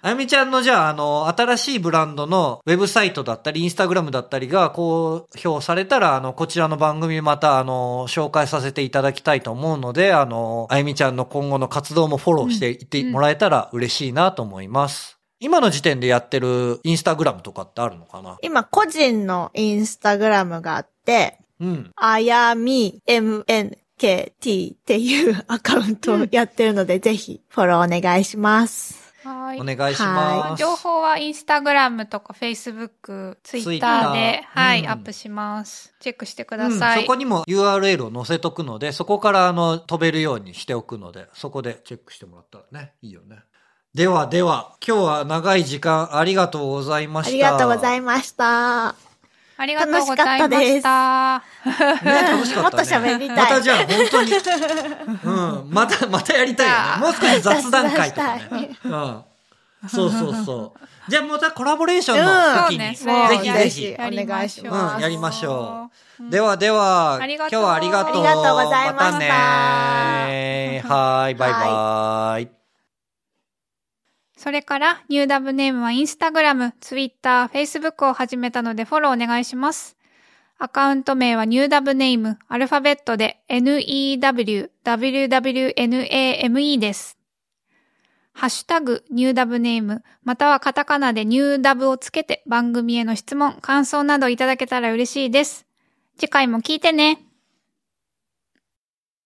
[SPEAKER 1] あやみちゃんのじゃあ、あの、新しいブランドのウェブサイトだったり、インスタグラムだったりが公表されたら、あの、こちらの番組また、あの、紹介させていただきたいと思うので、あの、あやみちゃんの今後の活動もフォローしていってもらえたら嬉しいなと思います。今の時点でやってるインスタグラムとかってあるのかな？
[SPEAKER 2] 今、個人のインスタグラムがあって、
[SPEAKER 1] うん。
[SPEAKER 2] あやみ MNKT っていうアカウントをやってるので、ぜひフォローお願いします。
[SPEAKER 3] はい
[SPEAKER 1] お。願いします。
[SPEAKER 3] 情報はインスタグラムとかフェイスブック、ツイッターで、はい、
[SPEAKER 1] うん
[SPEAKER 3] アップします。チェックしてくだ
[SPEAKER 1] うん、
[SPEAKER 3] さい。
[SPEAKER 1] そこにも URL を載せとくので、そこからあの飛べるようにしておくので、そこでチェックしてもらったらね、いいよね。ではでは、今日は長い時間ありがとうございました。
[SPEAKER 2] ありがとうござ
[SPEAKER 1] い
[SPEAKER 2] いました。
[SPEAKER 3] ありがとうございました。
[SPEAKER 1] ます。ね、楽しかったね。
[SPEAKER 2] もっと喋りたい
[SPEAKER 1] またじゃあ本当に、うん、また、またやりたいよね。もう少し雑談会とかね。うん。そうそうそう。じゃあまたコラボレーション
[SPEAKER 2] うん
[SPEAKER 1] の時に、
[SPEAKER 3] そうね
[SPEAKER 1] ぜひぜひ。
[SPEAKER 2] お願いし
[SPEAKER 3] ま
[SPEAKER 2] ます
[SPEAKER 1] うん、やりましょう。
[SPEAKER 3] うん
[SPEAKER 1] ではでは、今日はありがとう。
[SPEAKER 2] ありがとうございました
[SPEAKER 1] またねはい、バイバイ。
[SPEAKER 3] それから、ニューダブネームはインスタグラム、ツイッター、フェイスブックを始めたのでフォローお願いします。アカウント名はニューダブネーム、アルファベットで NEW、WWNAME です。ハッシュタグ、ニューダブネーム、またはカタカナでニューダブをつけて番組への質問、感想などいただけたら嬉しいです。次回も聞いてね。